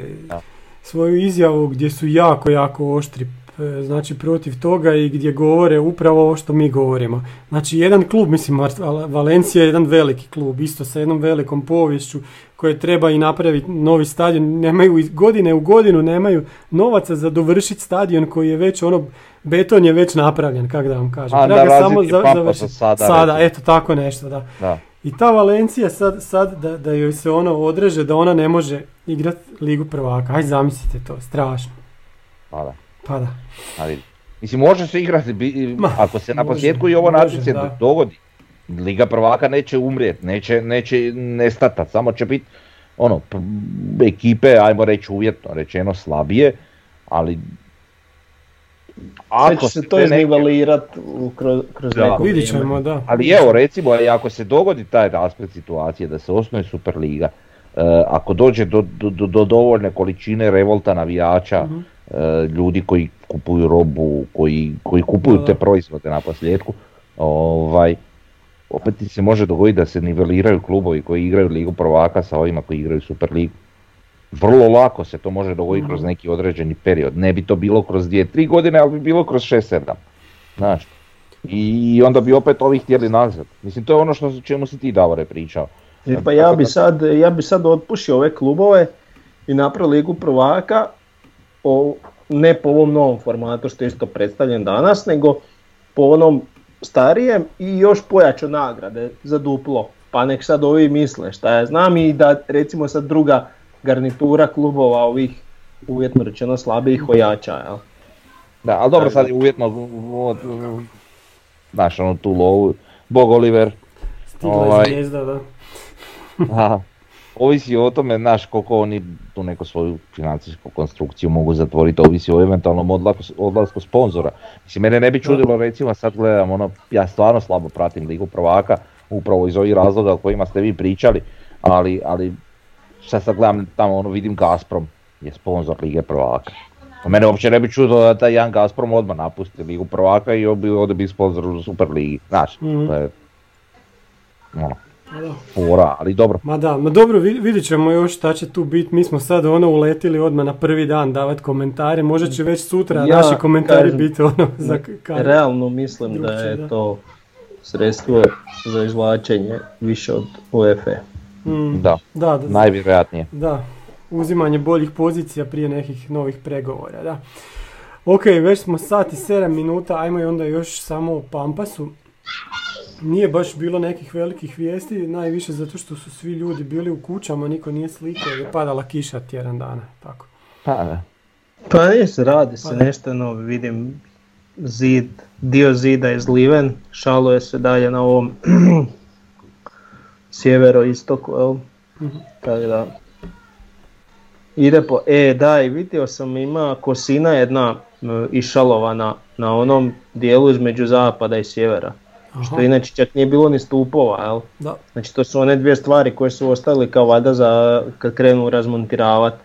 svoju izjavu gdje su jako, jako oštri e, znači protiv toga i gdje govore upravo ovo što mi govorimo. Znači jedan klub, mislim Valencija je jedan veliki klub, isto sa jednom velikom poviješću koje treba i napraviti novi stadion, nemaju godine u godinu nemaju novaca za dovršiti stadion koji je već ono, beton je već napravljen, kako da vam kažem. A, Treba na ga razini Pampasa sada, sada recimo. eto tako nešto, da. Da. I ta Valencija sad, sad da, da joj se ono odreže da ona ne može igrati Ligu prvaka. Aj zamislite to, strašno. Da. Pa da. A vidi. Mislim, može se igrati, bi- Ma, ako se na posljedku i ovo natjecanje dogodi. Liga prvaka neće umrijeti, neće, neće nestati, samo će biti ono, p- ekipe, ajmo reći uvjetno rečeno, slabije, ali će ako se se to u- kroz, kroz Da. neko Vidit ćemo, da. ali evo recimo, ako se dogodi taj rasplet situacije da se osnuje Superliga, e, ako dođe do, do, do, do dovoljne količine revolta navijača, Mhm. E, ljudi koji kupuju robu, koji, koji kupuju te proizvode na posljedku, ovaj, opet se može dogoditi da se niveliraju klubovi koji igraju Ligu prvaka sa ovima koji igraju Superligu. Vrlo lako se to može dogoditi kroz Mhm. neki određeni period. Ne bi to bilo kroz 2-3 godine, ali bi bilo kroz 6-7. Znaš. I onda bi opet ovi htjeli nazad. Mislim, to je ono što, čemu si ti Davore pričao. E, Pa ja bi sad, ja bi sad otpušio ove klubove i napravio ligu prvaka, o, ne po ovom novom formatu što je isto predstavljen danas, nego po onom starijem i još pojačao nagrade za duplo. Pa nek sad ovi misle šta ja znam i da recimo sad druga garnitura klubova ovih uvjetno rečeno slabijih ojača. Jel? Da, ali dobro, sad je uvjetno, od, znaš, ono tu lovu, Bog Oliver, Stigla Ovaj. je zvijezda, da. <laughs> ovisi o tome, znaš, koliko oni tu neku svoju financijsku konstrukciju mogu zatvoriti, ovisi o eventualnom odlasku, odlasku sponzora. Mislim, mene ne bi čudilo, recimo, sad gledam, ono, ja stvarno slabo pratim Ligu prvaka, upravo iz ovih razloga o kojima ste vi pričali, ali, ali sad sad gledam tamo, ono, vidim Gazprom je sponzor Lige prvaka. A Mene uopće ne bi čudilo da taj jedan Gazprom odmah napusti Ligu prvaka i ovdje bi sponzor u Superligi, znaš, Mhm. to je, ono, Pa. Fora, ali dobro. Ma da, ma dobro, vid- vidit ćemo još šta će tu biti. Mi smo sad ono uletili odmah na prvi dan davati komentare. Možda će već sutra Ja naši komentari kažem, biti ono za ka- Realno mislim da je da. to sredstvo za izvlačenje više od UEFA. Mm, Da, da, da, najvjerojatnije. Da, uzimanje boljih pozicija prije nekih novih pregovora, da. Ok, već smo sat i 7 minuta, ajmo i onda još samo o Pampasu. Nije baš bilo nekih velikih vijesti, najviše zato što su svi ljudi bili u kućama, niko nije slikao je padala kiša tjedan dana, tako. Pa, da. Pa nis, radi se Pa nešto novo, vidim zid, dio zida je zliven, šaluje se dalje na ovom <clears throat> sjevero-istoku, jel? Mhm. Tako da, ide po, e daj, vidio sam ima kosina jedna išalovana na onom dijelu između zapada i sjevera, što Aha, inače čak nije bilo ni stupova, jel? da, Znači to su one dvije stvari koje su ostale kao valjda za kad krenu razmontiravati.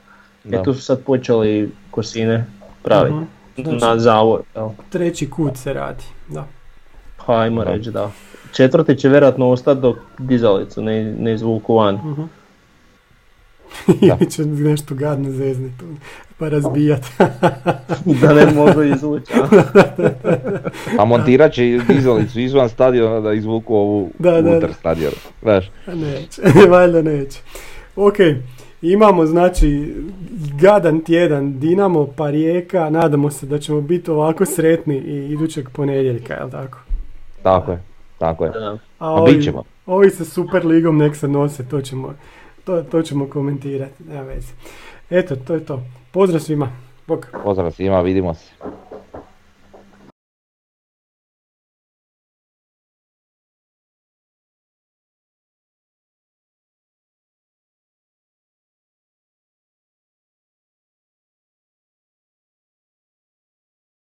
Da. E tu su sad počeli kosine praviti Mhm. Znači- na zavor. Jel? treći kut se radi, da. Ajmo Da. reći da. Četvrti će vjerojatno ostati dok dizalicu ne, ne izvuku van. Mhm. <laughs> Ili će nešto gadno zeznit tu, pa razbijat. da ne <laughs> mogu izvući. a? Montirat će dizalicu izvan stadiona da izvuku ovu Da, da, unutar stadiona. Znaš, A neće, <laughs> valjda neće. Ok, imamo znači gadan tjedan Dinamo pa Rijeka, nadamo se da ćemo biti ovako sretni i idućeg ponedjeljka, jel tako? tako je, tako je. A A bit ćemo. ovi sa Super ligom nek se nose, to ćemo, to, to ćemo komentirati, nema veze. Eto, to je to. Pozdrav svima. Bok. Pozdrav svima, vidimo se.